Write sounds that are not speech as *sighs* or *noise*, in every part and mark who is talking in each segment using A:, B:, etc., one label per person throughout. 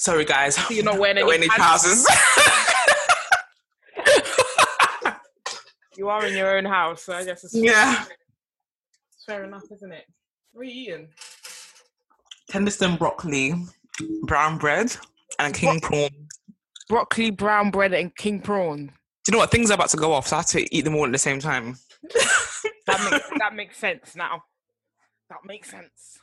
A: Sorry, guys.
B: So you're not wearing any,
A: any trousers.
B: You are in your own house, so I guess it's
A: yeah.
B: it's fair enough, isn't it? What are you eating?
A: Tenderstem broccoli, brown bread, and king prawn.
B: Broccoli, brown bread, and king prawn.
A: Do you know what? Things are about to go off, so I have to eat them all at the same time. *laughs*
B: That makes *laughs* that makes sense now. That makes sense.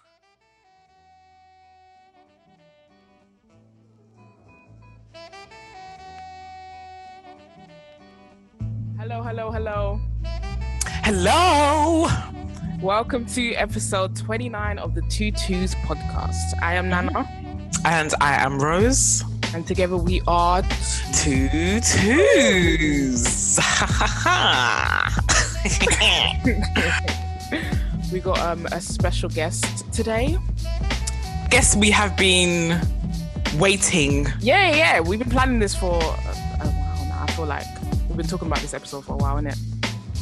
B: Hello, hello, hello.
A: Hello.
B: Welcome to episode 29 of the Two Twos podcast. I am Nana,
A: And I am Rose.
B: and together we are.
A: Two twos. *laughs*
B: We got um, a special guest today.
A: Guess we have been waiting.
B: Yeah, yeah, we've been planning this for a, a while now. I feel like we've been talking about this episode for a while, innit?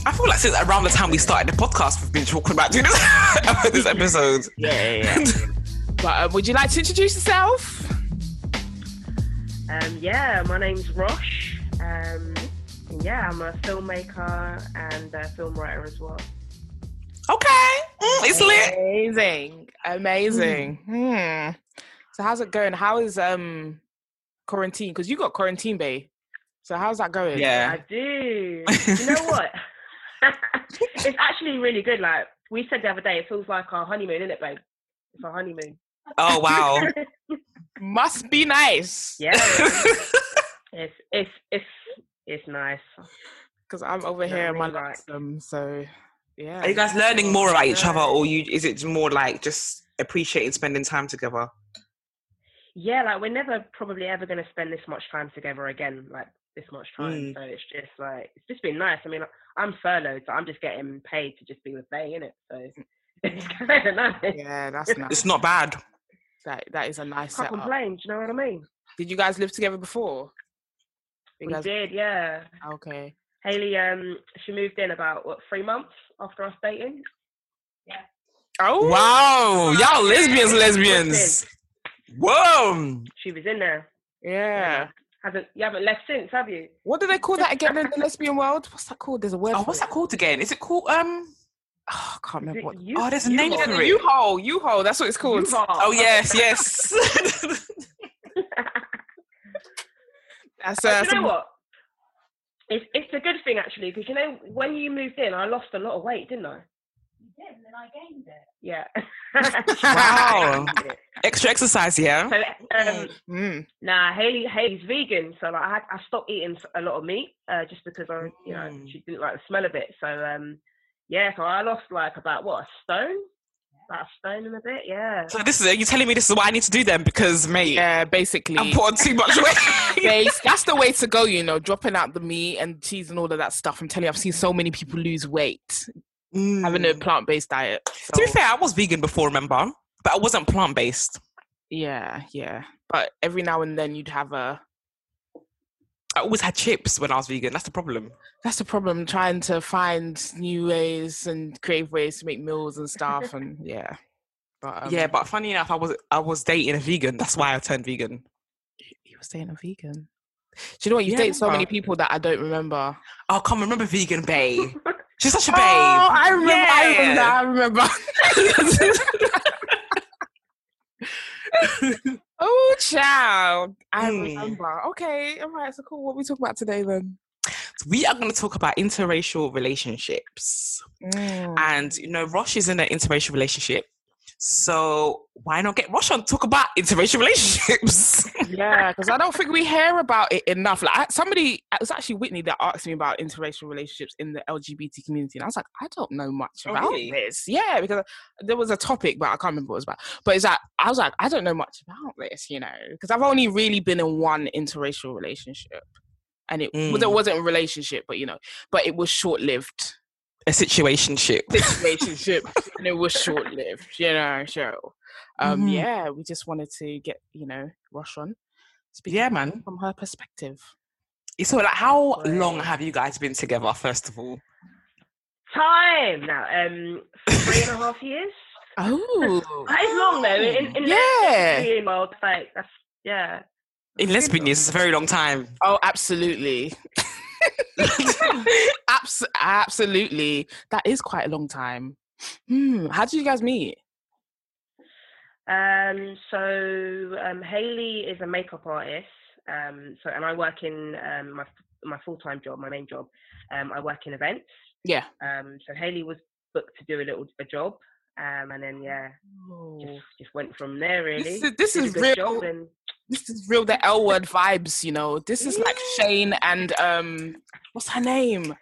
A: I feel like since around the time we started the podcast, we've been talking about doing this, *laughs* this episode. *laughs*
B: Yeah, yeah, yeah. *laughs* but uh, would you like to introduce yourself?
C: Um, yeah, my name's Rosh. Um, yeah, I'm a filmmaker and a film writer as well.
A: Okay, mm, it's lit.
B: Amazing, amazing. Hmm. So how's it going? How is um quarantine? Because you got quarantine, bay. So how's that going?
A: Yeah.
C: I do. you know *laughs* what? *laughs* it's actually really good. Like we said the other day, it feels like our honeymoon, isn't it, babe? It's our honeymoon.
A: Oh wow. *laughs*
B: Must be nice.
C: Yeah, it's it's it's it's nice.
B: Because I'm over here in my
C: mean? Like-
B: lonesome. So yeah.
A: Are you guys learning more about each other, or you? Is it more like just appreciating spending time together?
C: Yeah, like we're never probably ever going to spend this much time together again, like this much time.
A: Mm.
C: So it's just like it's just been nice. I mean, I'm furloughed, so I'm just getting paid to just be with Bay, it. So *laughs* it's kind of nice.
B: Yeah, that's nice.
A: It's not bad.
B: That that is a nice
C: Can't
B: setup.
C: complain. Do you know what I mean?
B: Did you guys live together before? You
C: We
B: guys-
C: did, yeah.
B: Okay.
C: Haley, um, she moved in about what three months after us dating. Yeah.
B: Oh
A: Wow, y'all lesbians, lesbians. Whoa.
C: She was in there.
B: Yeah.
C: Hasn't you haven't left since, have you?
B: What do they call that again in the lesbian world? What's that called? There's a word.
A: Oh,
B: for
A: what's
B: it.
A: that called again? Is it called um?
B: Oh, I can't remember what.
C: you-
A: Oh, there's a
C: you
A: name for it.
B: U-Haul, U-Haul. That's what it's called.
C: U-Haul.
A: Oh yes, yes. *laughs* *laughs*
B: That's uh,
C: you
B: some-
C: know what? It's it's a good thing actually because you know when you moved in, I lost a lot of weight, didn't I?
D: You and then I gained it.
C: Yeah.
A: Wow. *laughs* Extra exercise, yeah.
C: So, um,
B: Mm.
C: nah, Haley Haley's vegan, so like I, had, I stopped eating a lot of meat uh, just because I, you know,
A: Mm.
C: she didn't like the smell of it. So um, yeah, so I lost like about what a stone, about a stone and a bit. Yeah.
A: So this is are you telling me this is what I need to do then? Because mate,
B: Yeah, basically.
A: I'm put on too much weight. *laughs*
B: Base, that's the way to go, you know, dropping out the meat and cheese and all of that stuff. I'm telling you, I've seen so many people lose weight having a
A: Mm.
B: plant based diet.
A: To be fair, I was vegan before, remember, but I wasn't plant based.
B: yeah, yeah. But every now and then you'd have a.
A: I always had chips when I was vegan. That's the problem.
B: That's the problem, trying to find new ways and creative ways to make meals and stuff. And *laughs* yeah. But um,
A: yeah, but funny enough, I was I was dating a vegan. That's why I turned vegan.
B: you were dating a vegan. Do you know what? You've
A: Yeah,
B: dated so many people that I don't remember.
A: Oh, come remember vegan babe. She's such a
B: Oh,
A: babe.
B: I remember. I remember.
A: Yeah.
B: I remember. *laughs* oh, child. I
A: Mm.
B: remember. Okay. All right. So cool. What we talk about today then?
A: we are going to talk about interracial relationships.
B: Mm.
A: And, you know, Rosh is in an interracial relationship. So why not get Rosh on to talk about interracial relationships?
B: Yeah, *laughs* because I don't think we hear about it enough. Like I, somebody, it was actually Whitney that asked me about interracial relationships in the LGBT community, and I was like, I don't know much
A: Oh,
B: about
A: really?
B: this. Yeah, because there was a topic, but I can't remember what it was about. But it's like I was like, I don't know much about this, you know, because I've only really been in one interracial relationship, and it well,
A: Mm.
B: wasn't a relationship, but you know, but it was short lived
A: a situationship.
B: relationship, *laughs* and it was short lived, you know. So, um,
A: Mhm.
B: yeah, we just wanted to get you know Rush on. Speak
A: Yeah, man.
B: from her perspective.
A: So, like, how long have you guys been together? First of all,
C: Time now. Um, three and a *laughs* half years.
B: Oh,
C: That is long though. In, in
B: Yeah.
C: the world, like that's Yeah.
A: In lesbian years, it's a very long time.
B: Oh, absolutely. *laughs* Abs- absolutely. That is quite a long time. Hmm. How did you guys meet?
C: Um, so um, Haley is a makeup artist. Um, so and I work in um, my my full time job, my main job. Um, I work in events.
B: Yeah.
C: Um, so Haley was booked to do a little a job, um, and then yeah, just just went from there really.
B: This is, this is real.
C: job and
B: This is real. The L word vibes. You know. This is like Shane and um. What's her name?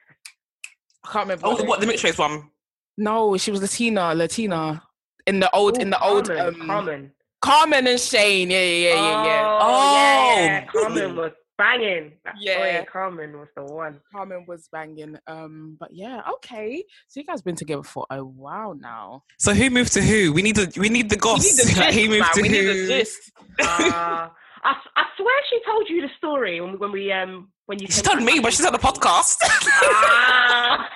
B: I can't remember.
A: Oh, what the
B: name.
A: mixed race one?
B: No, she was Latina. Latina. In the old, in
C: Ooh,
B: the old,
C: Carmen,
B: um,
C: Carmen.
B: Carmen and Shane. Yeah, yeah, yeah, yeah, yeah.
C: Oh, yeah, yeah.
A: Oh.
C: Carmen *laughs* was banging.
B: Yeah.
C: Oh, yeah, Carmen was the one.
B: Carmen was banging. Um, but yeah, okay. So you guys been together for a while now.
A: So who moved to who? We need the we need the goss.
B: We need the *laughs*
A: Like, who moved
B: man.
A: to
B: We need the
A: who?
B: gist.
C: Uh, *laughs* I, I swear she told you the story when, we, when we um when you.
A: She told me, but
C: in
A: she's on the podcast.
C: Ah.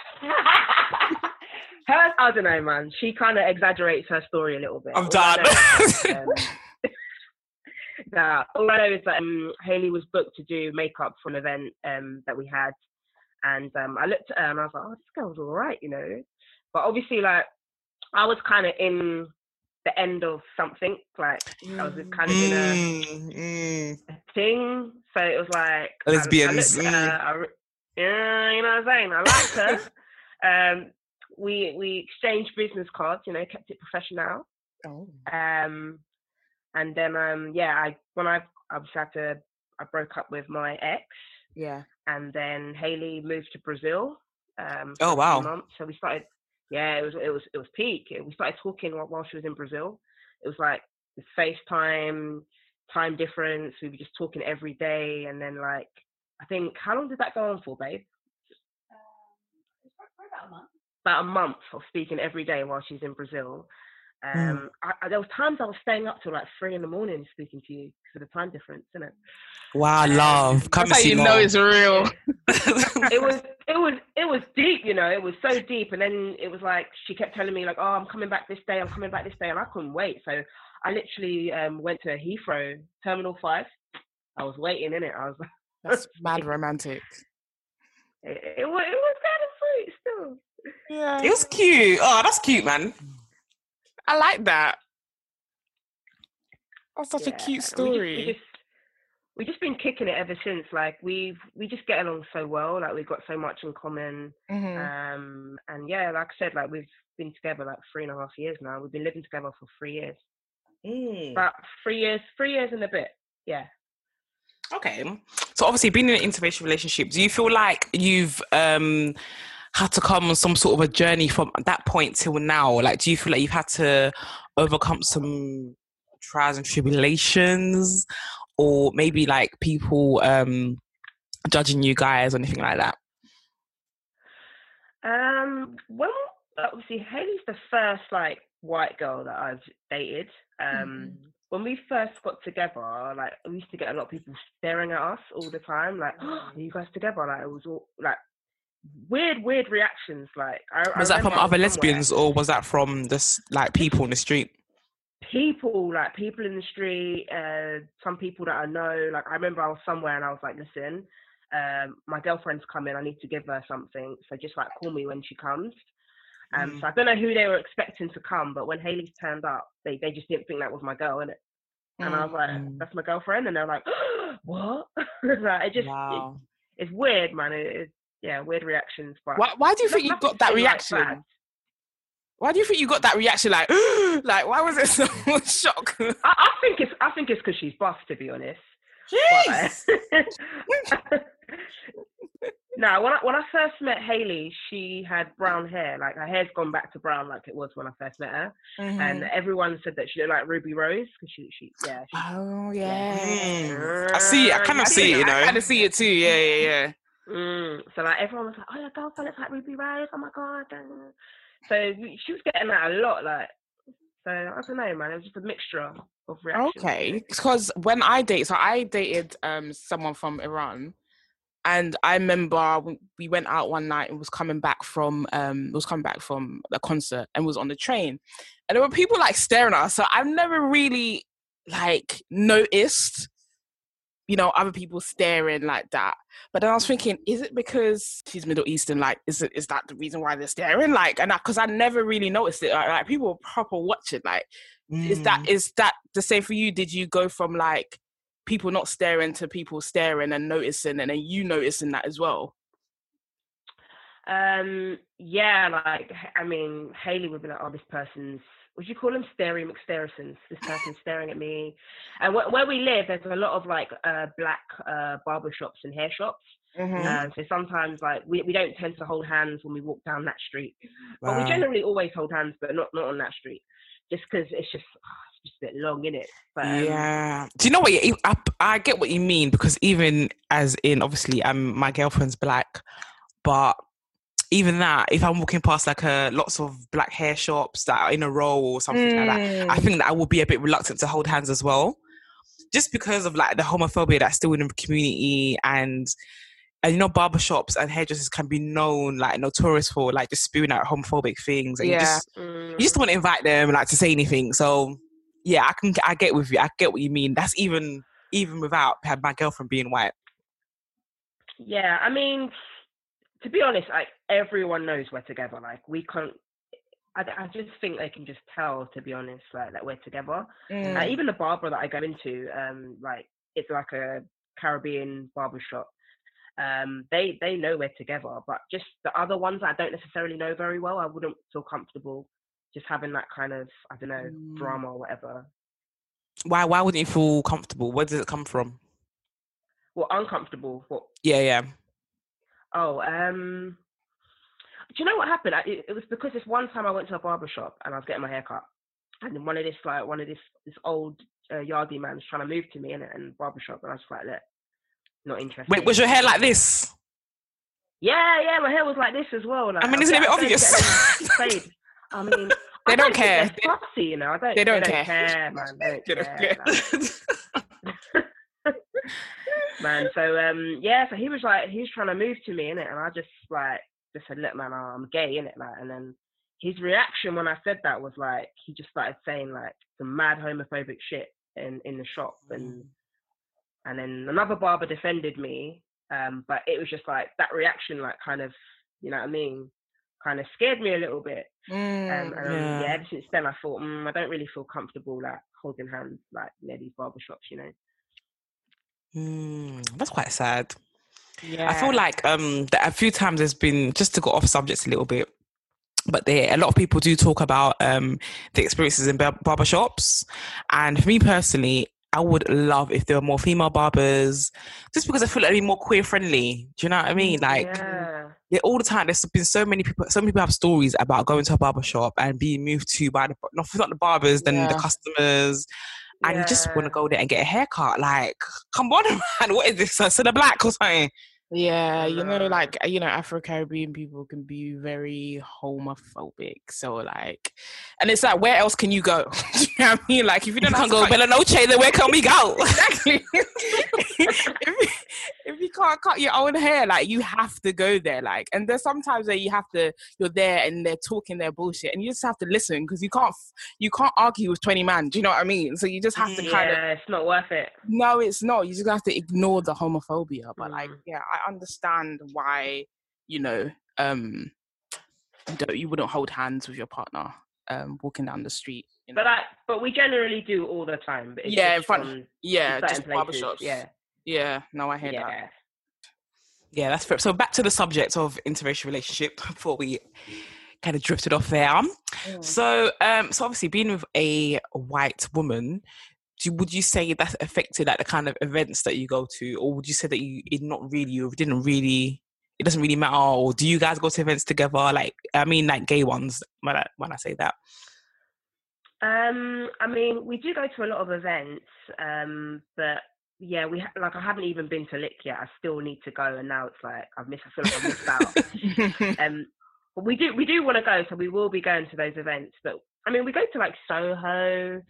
C: Her, I don't know, man. She kind of exaggerates her story a little bit.
A: I'm done.
C: that, *laughs* um, *laughs* nah, all I know is that um, Haley was booked to do makeup for an event um, that we had, and um, I looked at her and I was like, "Oh, this girl's all right," you know. But obviously, like, I was kind of in the end of something. Like, I was kind of in a
A: Mm, mm.
C: thing. So it was like I- I
A: Lesbians,
C: at her, I re- yeah, you know what I'm saying. I liked her. *laughs* um, we we exchanged business cards. You know, kept it professional.
B: Oh.
C: Um, and then um, yeah, I when I I was had to I broke up with my ex,
B: Yeah.
C: and then Haley moved to Brazil. Um,
A: Oh,
C: for a
A: wow.
C: months. So we started. Yeah, it was it was it was peak. We started talking while, while she was in Brazil. It was like this FaceTime, time difference. We were just talking every day, and then like I think how long did that go on for, babe?
D: Um, it's probably about a month.
C: About a month of speaking every day while she's in Brazil.
A: Mm.
C: Um, I, I, there was times I was staying up till like three in the morning speaking to you because of the time difference, isn't it?
A: Wow, love. Come
B: That's how
A: and see
B: you know it's real. *laughs*
C: it was it was it was deep, you know. It was so deep, and then it was like she kept telling me like, "Oh, I'm coming back this day. I'm coming back this day," and I couldn't wait. So I literally um, went to Heathrow Terminal Five. I was waiting in it. I was
B: That's *laughs* mad romantic.
C: it, it was it was kind of sweet still.
B: Yeah.
A: It was cute. Oh, that's cute, man.
B: I like that. That's such a
C: Yeah,
B: cute
C: we just-
B: story.
C: We just, we just been kicking it ever since. Like we've we just get along so well. Like we've got so much in common.
B: Mhm.
C: Um, and yeah, like I said, like we've been together like three and a half years now. We've been living together for three years.
A: Mm.
C: About three years, three years and a bit. Yeah.
A: Okay. So obviously being in an interracial relationship, do you feel like you've um had to come on some sort of a journey from that point till now? Like do you feel like you've had to overcome some trials and tribulations or maybe like people um judging you guys or anything like that?
C: Um, well, obviously Haley's the first like white girl that I've dated. Um, when we first got together, like we used to get a lot of people staring at us all the time, like, *gasps* "Are you guys together?" Like it was all like weird, weird reactions. Like, I, I
A: Was that from other
C: somewhere,
A: lesbians or was that from this like people in the street?
C: people, like people in the street, uh, some people that I know. Like I remember I was somewhere and I was like, "Listen, um, my girlfriend's coming. I need to give her something. So just like call me when she comes." Um,
A: Mm.
C: So I don't know who they were expecting to come, but when Haley's turned up, they, they just didn't think that was my girl, innit? And I was like,
A: Mm.
C: "That's my girlfriend," and they're like, *gasps* "What?" *laughs* like, it just
A: Wow.
C: it, it's weird, man. It, it's yeah, weird reactions. But
B: Why, why do you think you got that
C: too, like,
B: reaction? Why do you think you got that reaction? Like, *gasps* like why was it *laughs* so shock?
C: I, I think it's I think it's because she's buff, to be honest. But, *laughs* no, when I when I first met Haley, she had brown hair. Like her hair's gone back to brown, like it was when I first met her. And
B: Mhm.
C: everyone said that she looked like Ruby Rose because she she yeah. She,
B: Oh yeah.
A: Mm. I see it. I kind of see it, you
B: I kind of see it too. Yeah, yeah, yeah.
C: Mm, so like everyone was like, "Oh, your girlfriend looks like Ruby Rose." Oh my god! uh." So she was getting that a lot. Like, so I don't know, man. It was just a mixture of reactions.
B: Okay, because when I date, so I dated um someone from Iran, and I remember we- we went out one night and was coming back from um was coming back from a concert and was on the train, and there were people like staring at us. So I've never really like noticed you know, other people staring like that. But then I was thinking, is it because she's Middle Eastern? Like, is it is that the reason why they're staring? Like, and because I, never really noticed it. Like, like people were proper watching. Like, is that
A: Mm.
B: is that the same for you? Did you go from like people not staring to people staring and noticing, and then you noticing that as well?
C: Um, yeah, like I mean, Haley would be like, "Oh, this person's would you call them staring McSterisons? This person staring at me." And wh- where we live, there's a lot of like uh, black uh, barber shops and hair shops.
B: Mm-hmm.
C: Uh, so sometimes, like we, we don't tend to hold hands when we walk down that street, but we generally always hold hands, but not not on that street, just because it's just it's just a bit long, in it? But um,
A: yeah. Do you know what? you- I, I get what you mean because even as in, obviously, um, my girlfriend's black, but even that, if I'm walking past like a lots of black hair shops that are in a row or something like that,
B: Mm.
A: I think that I will be a bit reluctant to hold hands as well, just because of like the homophobia that's still in the community and. And you know, barbershops and hairdressers can be known, like notorious for like just spewing out homophobic things. And you just
C: mm,
A: you just don't want to invite them like to say anything. So yeah, I can I get with you. I get what you mean. That's even even without my girlfriend being white.
C: Yeah, I mean, to be honest, like everyone knows we're together. Like we can't. I, I just think they can just tell. To be honest, like that we're together.
B: Mm.
C: Uh, even the barber that I go into, um, like it's like a Caribbean barber shop. Um, they they know we're together, but just the other ones I don't necessarily know very well. I wouldn't feel comfortable just having that kind of I don't know
B: Mm.
C: drama or whatever.
A: Why why wouldn't you feel comfortable? Where does it come from?
C: Well, uncomfortable. What
A: Yeah, yeah.
C: Oh, um, do you know what happened? I, it, it was because this one time I went to a barber shop and I was getting my hair cut, and then one of this like one of this this old uh, yardie man was trying to move to me in it and barber shop, and I was like, look, not interested.
A: Wait, was your hair like this?
C: Yeah, yeah, my hair was like this as well. Like,
A: I mean, isn't it a bit obvious? *laughs*
C: I mean,
B: They
C: I
B: don't care.
C: Fussy, you know. I don't.
B: They don't care.
C: man. They
A: You
C: don't
A: know,
C: care. *laughs* *laughs* man. So um, yeah. So he was like, he was trying to move to me in it, and I just like just said, look, man, I'm gay in it, like. And then his reaction when I said that was like, he just started saying like some mad homophobic shit in in the shop, and and then another barber defended me. Um, but it was just like that reaction, like kind of, you know what I mean, kind of scared me a little bit. Um,
B: Mm.
C: and um,
A: Yeah.
C: yeah, ever since then, I thought mm, I don't really feel comfortable like holding hands like near these barber shops, you know.
A: Mm, that's quite sad.
B: yeah.
A: I feel like um that a few times there's been just to go off subject a little bit, but there a lot of people do talk about um the experiences in bar- barbershops, and for me personally, I would love if there were more female barbers, just because I feel like it'd be more queer friendly. Do you know what I mean? Like
C: yeah,
A: yeah, all the time. There's been so many people. So many people have stories about going to a barber shop and being moved to by the not, not the barbers, then the customers, and you just want to go there and get a haircut. Like, come on, *laughs* man, what is this? So the black or something?
B: Yeah, you know, like you know, Afro Caribbean people can be very homophobic. So like, and it's like, where else can you go? Do *laughs* you know what I mean? Like, if you don't
A: can't
B: have to
A: go Bella Noche, then where can we go? *laughs*
B: exactly. *laughs* if, you, if you can't cut your own hair, like you have to go there. Like, and there's sometimes where you have to, you're there and they're talking their bullshit, and you just have to listen because you can't, you can't argue with 20 man. Do you know what I mean? So you just have to
A: Mm,
B: kind of
C: yeah, it's not worth it.
B: no, it's not. You just have to ignore the homophobia. But like,
C: Mm.
B: yeah, I understand why, you know, um, you, don't, you wouldn't hold hands with your partner um, walking down the street. You know?
C: But like, but we generally do all the time. But
B: Yeah, in front-
C: from
B: yeah, just
C: places.
B: barbershops.
C: Yeah,
B: yeah. No, I hear that.
C: yeah.
A: yeah, that's fair. So back to the subject of interracial relationship *laughs* before we kind of drifted off there.
B: Mm.
A: So, um, so obviously being with a white woman, do, would you say that affected like the kind of events that you go to, or would you say that you it not really, you didn't really, it doesn't really matter, or do you guys go to events together? Like, I mean, like gay ones when I when I say that.
C: Um, I mean, we do go to a lot of events, um, but yeah, we ha- like I haven't even been to Lick yet. I still need to go, and now it's like I've missed. I feel like I've missed out. *laughs* Um, but we do we do want to go, so we will be going to those events. But I mean, we go to like Soho,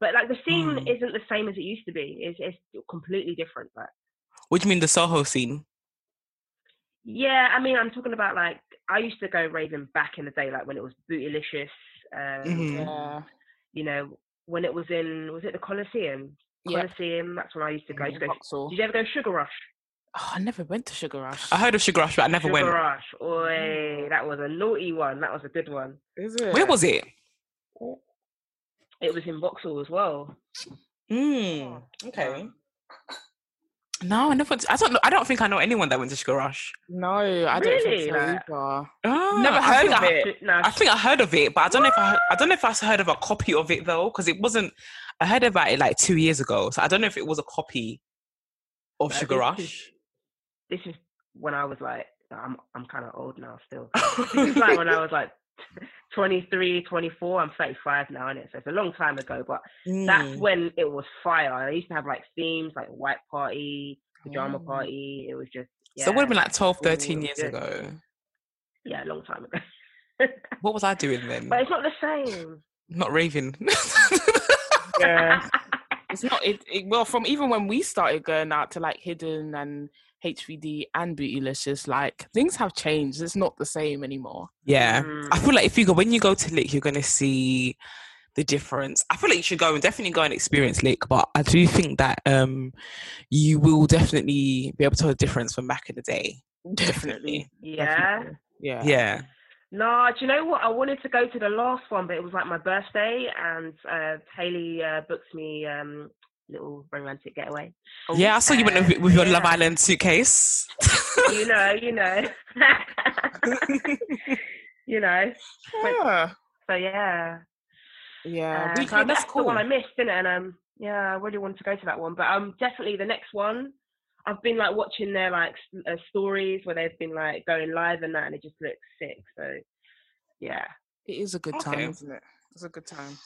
C: but like the scene
A: Hmm.
C: isn't the same as it used to be. It's it's completely different. Like,
A: What do you mean the Soho scene?
C: yeah, I mean, I'm talking about like I used to go raving back in the day, like when it was Bootylicious. Um,
A: Mhm.
B: yeah.
C: You know, when it was in was it the Coliseum?
B: Yeah.
C: Coliseum. That's when I used to go. I used to go did you ever go to Sugar Rush?
B: Oh, I never went to Sugar Rush.
A: I heard of Sugar Rush, but I never
C: Sugar
A: went.
C: Sugar Rush. Oi, that was a naughty one. That was a good one.
B: Is it?
A: Where was it?
C: It was in Vauxhall as well.
A: Mm, okay. No, I never. Went to, I don't know. I don't think I know anyone that went to Sugar Rush.
B: No, I don't
C: Really?
B: think so either.
A: Ah,
B: Never heard
A: think
B: of
A: I-
B: it.
C: No,
A: I think I heard of it, but I don't know if I. Heard, I don't know if I heard of a copy of it though, because it wasn't. I heard about it like two years ago, so I don't know if it was a copy of
C: No,
A: Sugar
C: this
A: Rush.
C: is- this is when I was like, I'm I'm kind of old now still. *laughs* this is like when I was like *laughs* 23, 24. I'm 35 now, innit? So it's a long time ago, but that's
A: Mm.
C: when it was fire. I used to have like themes like white party, pajama
B: Mm.
C: party. It was just yeah,
A: So it would have been like 12,
C: Ooh,
A: 13 years
C: good.
A: ago.
C: yeah, a long time ago. *laughs*
A: What was I doing then?
C: but it's not the same.
A: Not raving. *laughs*
B: Yeah. it's not it, it well from even when we started going out to like hidden and hvd and bootylicious like things have changed it's not the same anymore
A: yeah.
C: Mm.
A: I feel like if you go when you go to Lick, you're gonna see the difference. I feel like you should go and definitely go and experience Lick, but I do think that um you will definitely be able to tell the difference from back in the day. Definitely.
C: yeah.
B: yeah
A: Yeah.
C: No, do you know what? I wanted to go to the last one, but it was like my birthday, and uh, Haley uh, booked me um, little romantic getaway.
A: Yeah, I saw you went with, with your Love Island suitcase.
C: you know, you know, *laughs* you know.
B: yeah,
C: So yeah,
B: yeah.
C: uh, so
A: that's
C: that's the one. I missed, it? And um, yeah, I really wanted to go to that one, but um, definitely the next one. I've been like watching their like uh, stories where they've been like going live and that, and it just looks sick. So yeah,
B: it is a good time isn't it it's a good time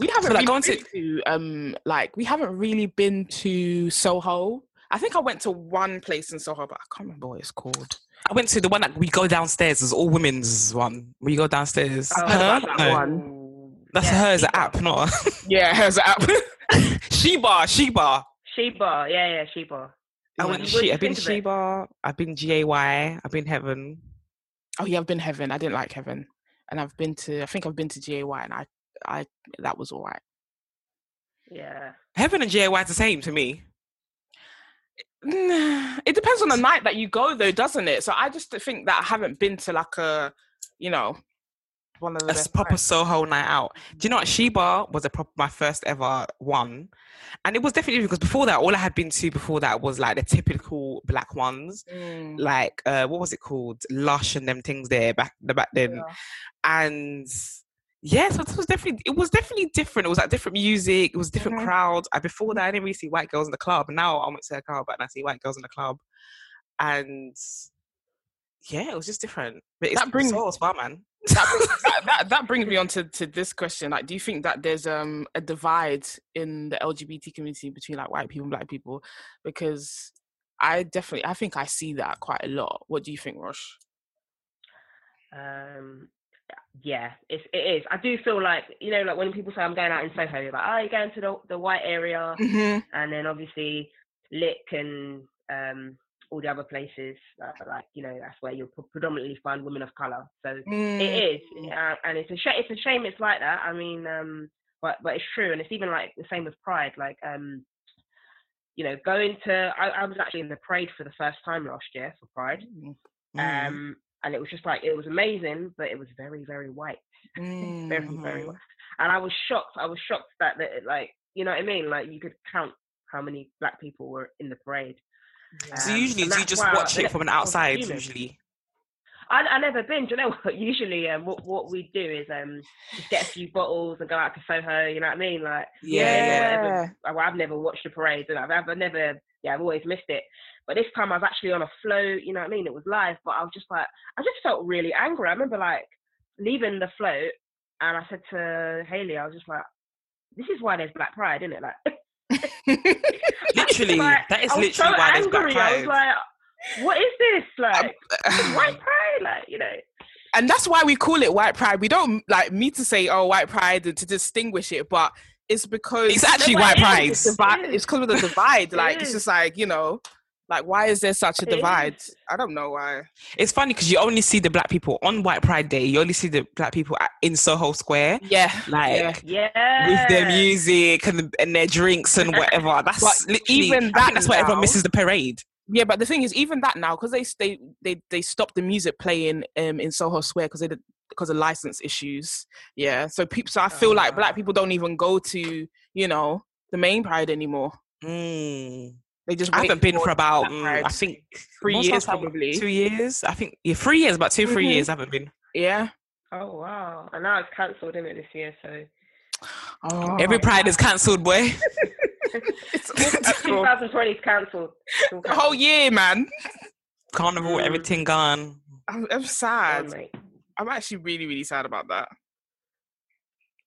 B: we haven't
A: like,
B: really
A: going
B: been to um like we haven't really been to soho i think i went to one place in soho but i can't remember what it's called
A: I went to the one that we go downstairs. It's all women's one. We go downstairs.
B: I've
A: Her?
B: that
A: No.
B: one.
A: That's
C: yeah,
A: her as an
C: Sheba.
A: app, not *laughs*
B: yeah here's an app *laughs*
A: Sheba. Sheba.
C: Sheba, yeah, yeah, Sheba.
A: I
B: Yeah.
A: went she,
C: do
A: I've been
C: think of?
A: Sheba. I've been G A Y. I've been Heaven.
B: Oh yeah, I've been Heaven. I didn't like Heaven, and I've been to. I think I've been to GAY, and I, I that was all right.
C: Yeah.
A: Heaven and G A Y is the same to me. *sighs*
B: It depends on the night that you go, though, doesn't it? So I just think that I haven't been to like a, you know, one of the
A: A proper
B: nights.
A: Soho night out. Do you know what? Sheba was a proper my first ever one, and it was definitely because before that, all I had been to before that was like the typical black ones,
B: Mm,
A: like uh, what was it called, Lush and them things there back the back then,
B: yeah.
A: and yeah, so it was definitely it was definitely different. It was like different music, it was different
B: Mhm.
A: crowds. I before that I didn't really see white girls in the club. Now I went to a club and I see white girls in the club, and yeah, it was just different. But it's,
B: That brings-
A: so fun, man.
B: that, brings, *laughs* that, that that brings me on to, to this question. Like, do you think that there's um a divide in the LGBT community between like white people and black people? Because I definitely, I think I see that quite a lot. What do you think, Rosh?
C: Um, yeah, it's, it is. I do feel like you know, like when people say I'm going out in Soho, you're like, oh, you're going to the the white area,
B: Mm-hmm.
C: and then obviously Lick and um all the other places, uh, like you know, that's where you'll predominantly find women of color. So
B: Mm.
C: it is, uh, and it's a shame. It's a shame it's like that. I mean, um, but but it's true, and it's even like the same with Pride. Like, um, you know, going to I, I was actually in the parade for the first time last year for Pride,
B: Mm.
A: Mm.
C: um, and it was just like it was amazing, but it was very very white,
B: Mm. *laughs*
C: very very
A: Mhm.
C: white, and I was shocked. I was shocked that that it, like you know what I mean. Like you could count how many black people were in the parade.
A: so
C: um,
A: usually, do you just
C: why I-
A: watch it from an
C: time I was
A: outside?
C: fuming.
A: Usually,
C: I I never been. Do you know what? *laughs* Usually, um, what what we do is um just get a few bottles and go out to Soho. You know what I mean? Like
A: yeah,
C: yeah,
A: yeah.
C: whatever. Well, I've never watched the parade, and I've, I've never, yeah, I've always missed it. But this time I was actually on a float, you know what I mean? It was live, but I was just like, I just felt really angry. I remember like leaving the float, and I said to Haley, I was just like, this is why there's Black Pride, isn't it? Like, *laughs* *laughs*
A: Literally,
C: like,
A: that is literally
C: so
A: why there's
C: angry.
A: black
C: I was like, what is this? Like, um, *sighs* this is white pride, like, you know.
B: and that's why we call it white pride. We don't like me to say oh white pride to distinguish it, but it's because
A: It's actually
C: No,
A: white
C: it is,
A: pride.
C: it's
B: It's
C: It is.
B: because of the divide. Like it's just like you know, Like, why is there such a divide? I don't know why.
A: It's funny because you only see the black people on White Pride Day. You only see the black people at, in Soho Square,
B: Yeah,
A: like
B: yeah.
C: Yeah.
A: with their music and, and their drinks and whatever. *laughs* That's
B: But
A: literally.
B: even
A: I think
B: that
A: that's why everyone misses the parade.
B: Yeah, but the thing is, even that now, because they they they they stopped the music playing um in Soho Square because they did because of license issues. Yeah, so people, so I feel like black
C: Ah.
B: people don't even go to you know the main pride anymore.
A: Mm.
B: They just
A: I haven't been for about, mm, I think,
B: Three
A: what's
B: years probably.
A: Two years, I think. Yeah, three years, about 2 three
B: Mhm.
A: years. I haven't been.
B: yeah.
C: Oh wow! And now it's cancelled, isn't it, this year? So
B: Oh,
A: Every Pride is cancelled, boy. *laughs*
B: it's
C: Uh, 2020 is cancelled.
B: The whole year, man.
A: Carnival,
C: Mm.
A: everything gone.
B: I'm, I'm sad.
C: mate.
B: I'm actually really, really sad about that.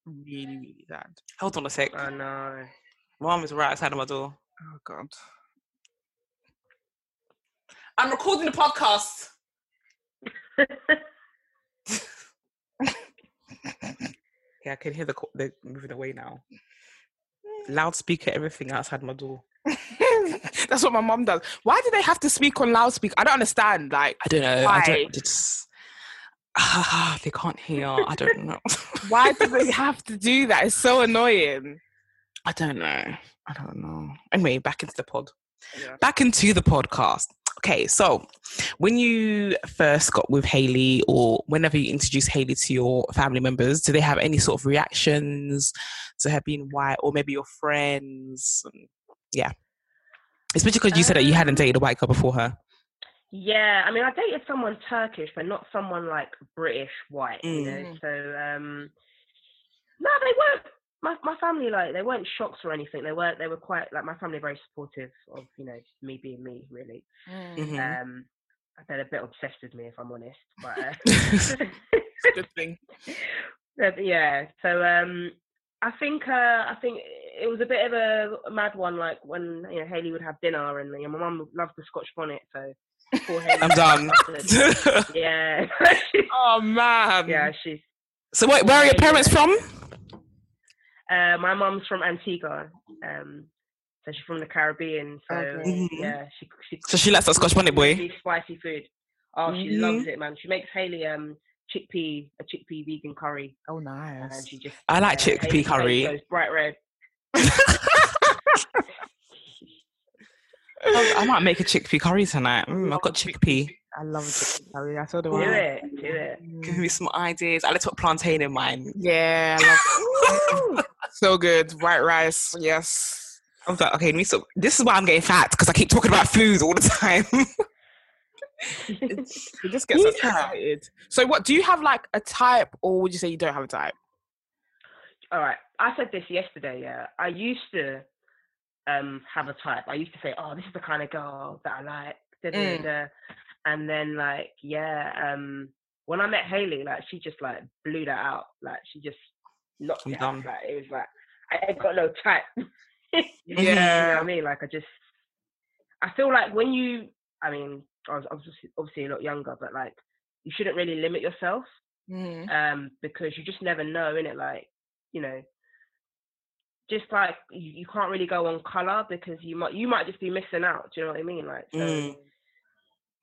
B: Really, really sad.
A: Hold on a sec.
C: I know.
A: Mom is right outside of my door.
B: Oh God.
A: I'm recording the podcast. *laughs* Yeah, I can hear the they're moving away now. Loudspeaker, everything outside my door. *laughs*
B: That's what my mom does. Why do they have to speak on loudspeaker? I don't understand. Like,
A: I don't know. I don't. It's, ah, *sighs* they can't hear. I don't know. *laughs*
B: why do they have to do that? It's so annoying.
A: I don't know. I don't know. Anyway, back into the pod.
B: Yeah.
A: Back into the podcast. Okay, so when you first got with Haley, or whenever you introduce Haley to your family members, do they have any sort of reactions to her being white, or maybe your friends? Yeah, especially because you said that you hadn't
C: Um,
A: dated a white girl before her.
C: Yeah, I mean, I dated someone Turkish, but not someone like British white, you know.
B: Mm.
C: So, um, no, they weren't. My my family like they weren't shocked or anything. They weren't. They were quite like my family very supportive of you know just me being me really.
B: Mm.
A: Mhm.
C: Um, they're a bit obsessed with me if I'm honest, but uh, *laughs*
B: Good *laughs* thing.
C: But yeah. So um, I think uh, I think it was a bit of a, a mad one. Like when you know Haley would have dinner, and you know, my mum loved the Scotch bonnet, so *laughs*
A: I'm done.
C: yeah,
B: Oh man.
C: yeah, she's.
A: so, wait, where are your parents from?
C: Uh, my mom's from Antigua, um, so she's from the Caribbean. So
B: Okay.
A: Mhm.
C: yeah, she she.
A: So she likes that Scotch bonnet boy.
C: Spicy food. Oh, she
A: Mhm.
C: loves it, man. She makes Haley um chickpea a chickpea vegan curry,
B: Oh nice.
C: and
B: nice.
C: she just.
A: I like
C: yeah,
A: chickpea
C: Haley's
A: curry.
C: goes bright red. *laughs*
A: I might make a chickpea curry tonight. Mm, I've got chickpea.
B: I love chicken curry. I saw the one.
C: Do
B: one.
C: it, do it.
A: Give me some ideas. I like to put plantain in mine.
B: Yeah, I love it. *laughs* *laughs* so good. White rice. Yes.
A: I was like, okay, me so this is why I'm getting fat because I keep talking about food all the time. *laughs*
B: It just gets us excited. So, what do you have like a type, or would you say you don't have a type?
C: All right. I said this yesterday. Yeah, I used to um have a type. I used to say, "Oh, this is the kind of girl that I like." Da, da,
B: Mm.
C: And then, like, yeah, um, when I met Haley, like, she just like blew that out. Like, she just knocked it out.
A: done.
C: Like, it was like I ain't got no type. *laughs* you know
B: Yeah.
C: what I mean? Like, I just, I feel like when you, I mean, I was obviously, obviously a lot younger, but like, you shouldn't really limit yourself
B: Mm.
C: um, because you just never know, innit? Like, you know, just like you, you can't really go on color because you might you might just be missing out. Do you know what I mean? Like, so
A: Mm.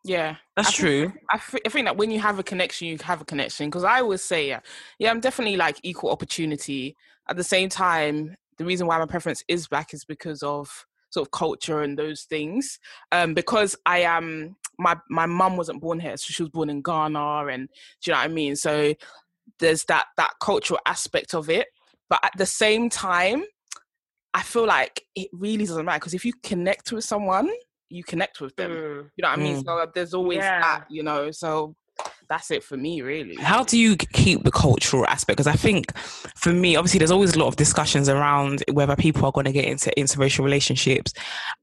B: Yeah,
A: That's true.
B: I think-
A: true.
B: I, I think that when you have a connection, you have a connection. Because I always say, yeah, yeah, I'm definitely like equal opportunity. At the same time, the reason why my preference is black is because of sort of culture and those things. Um, because I am my my mum wasn't born here, so she was born in Ghana, and do you know what I mean? So there's that that cultural aspect of it. But at the same time, I feel like it really doesn't matter because if you connect with someone, you connect with them.
C: mm,
B: You know what I mean?
A: Mm.
B: So uh, there's always
C: Yeah.
B: that, you know. So that's it for me, really.
A: How do you keep the cultural aspect? Because I think for me, obviously, there's always a lot of discussions around whether people are going to get into interracial relationships,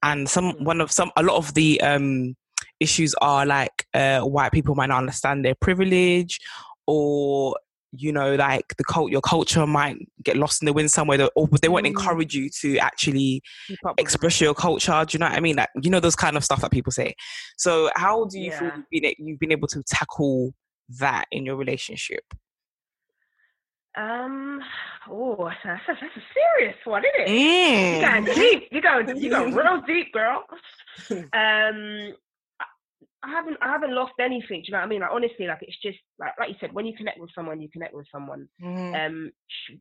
A: and some one of some a lot of the um, issues are like uh, white people might not understand their privilege, or you know, like the cult, your culture might get lost in the wind somewhere, that- or they won't
B: Mm.
A: encourage you to actually
B: Keep up with it.
A: express your culture. Do you know what I mean? Like you know those kind of stuff that people say. So how do you feel you've been, you've been able to tackle that in your relationship?
C: Um. Oh, that's a, that's a serious one, isn't it? You're
A: Mm.
C: going deep. You're going. You're going *laughs* real deep, girl. *laughs* Um. I- haven't. I haven't lost anything. Do you know what I mean? Like honestly, like it's just like like you said. When you connect with someone, you connect with someone.
B: Mhm.
C: um sh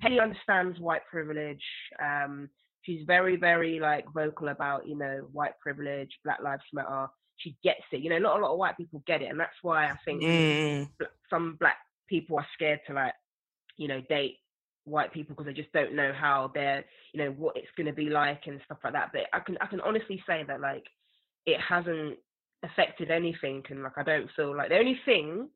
C: Haley understands white privilege um she's very very like vocal about you know white privilege black lives matter she gets it you know not a lot of white people get it and that's why i think
A: Mm.
C: some black people are scared to like you know date white people because they just don't know how they're you know what it's going to be like and stuff like that but i can i can honestly say that like it hasn't affected anything and like i don't feel like the only thing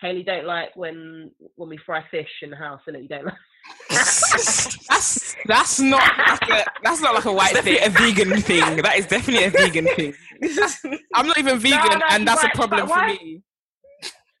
C: Haley don't like when when we fry fish in the house, and that you don't like. *laughs*
B: that's *laughs* that's not like a, that's not like a white thing.
A: a vegan thing. That is definitely a vegan thing. *laughs*
B: I'm not even vegan,
C: no,
B: and that's a problem for me.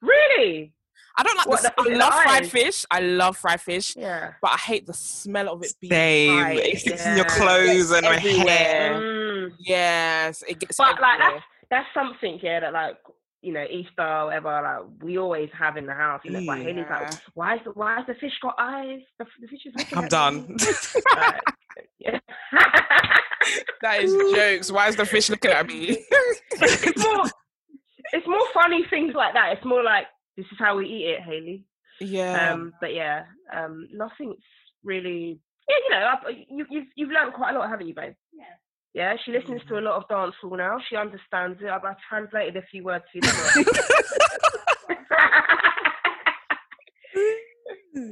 C: Really?
B: I don't like
C: What,
B: the.
C: the
B: I love
C: the
B: fried
C: eyes?
B: fish. I love fried fish,
C: Yeah.
B: but I hate the smell of it being
A: Same.
B: fried.
A: It sticks in your
C: yeah.
A: clothes and my
B: Everywhere.
A: hair.
C: Mm.
B: Yes, it gets.
C: But like
B: everywhere.
C: that's that's something, yeah, that like you know Easter or whatever, like we always have in the house. You know, but
A: Mm.
C: Haley's
B: Yeah.
C: like, why is the why is the fish got eyes? The, the fish is. looking
A: I'm done. *laughs*
C: Like, yeah.
B: that is jokes. Why is the fish looking at me?
C: it's more it's more funny things like that. It's more like this is how we eat it, Haley.
B: yeah.
C: Um, but yeah, um, nothing's really. Yeah, you know, I- you, you've you've learned quite a lot, haven't you, babe?
D: Yeah.
C: Yeah, she listens to a lot of dancehall now. She understands it. I've, I've translated a few words for you. *laughs*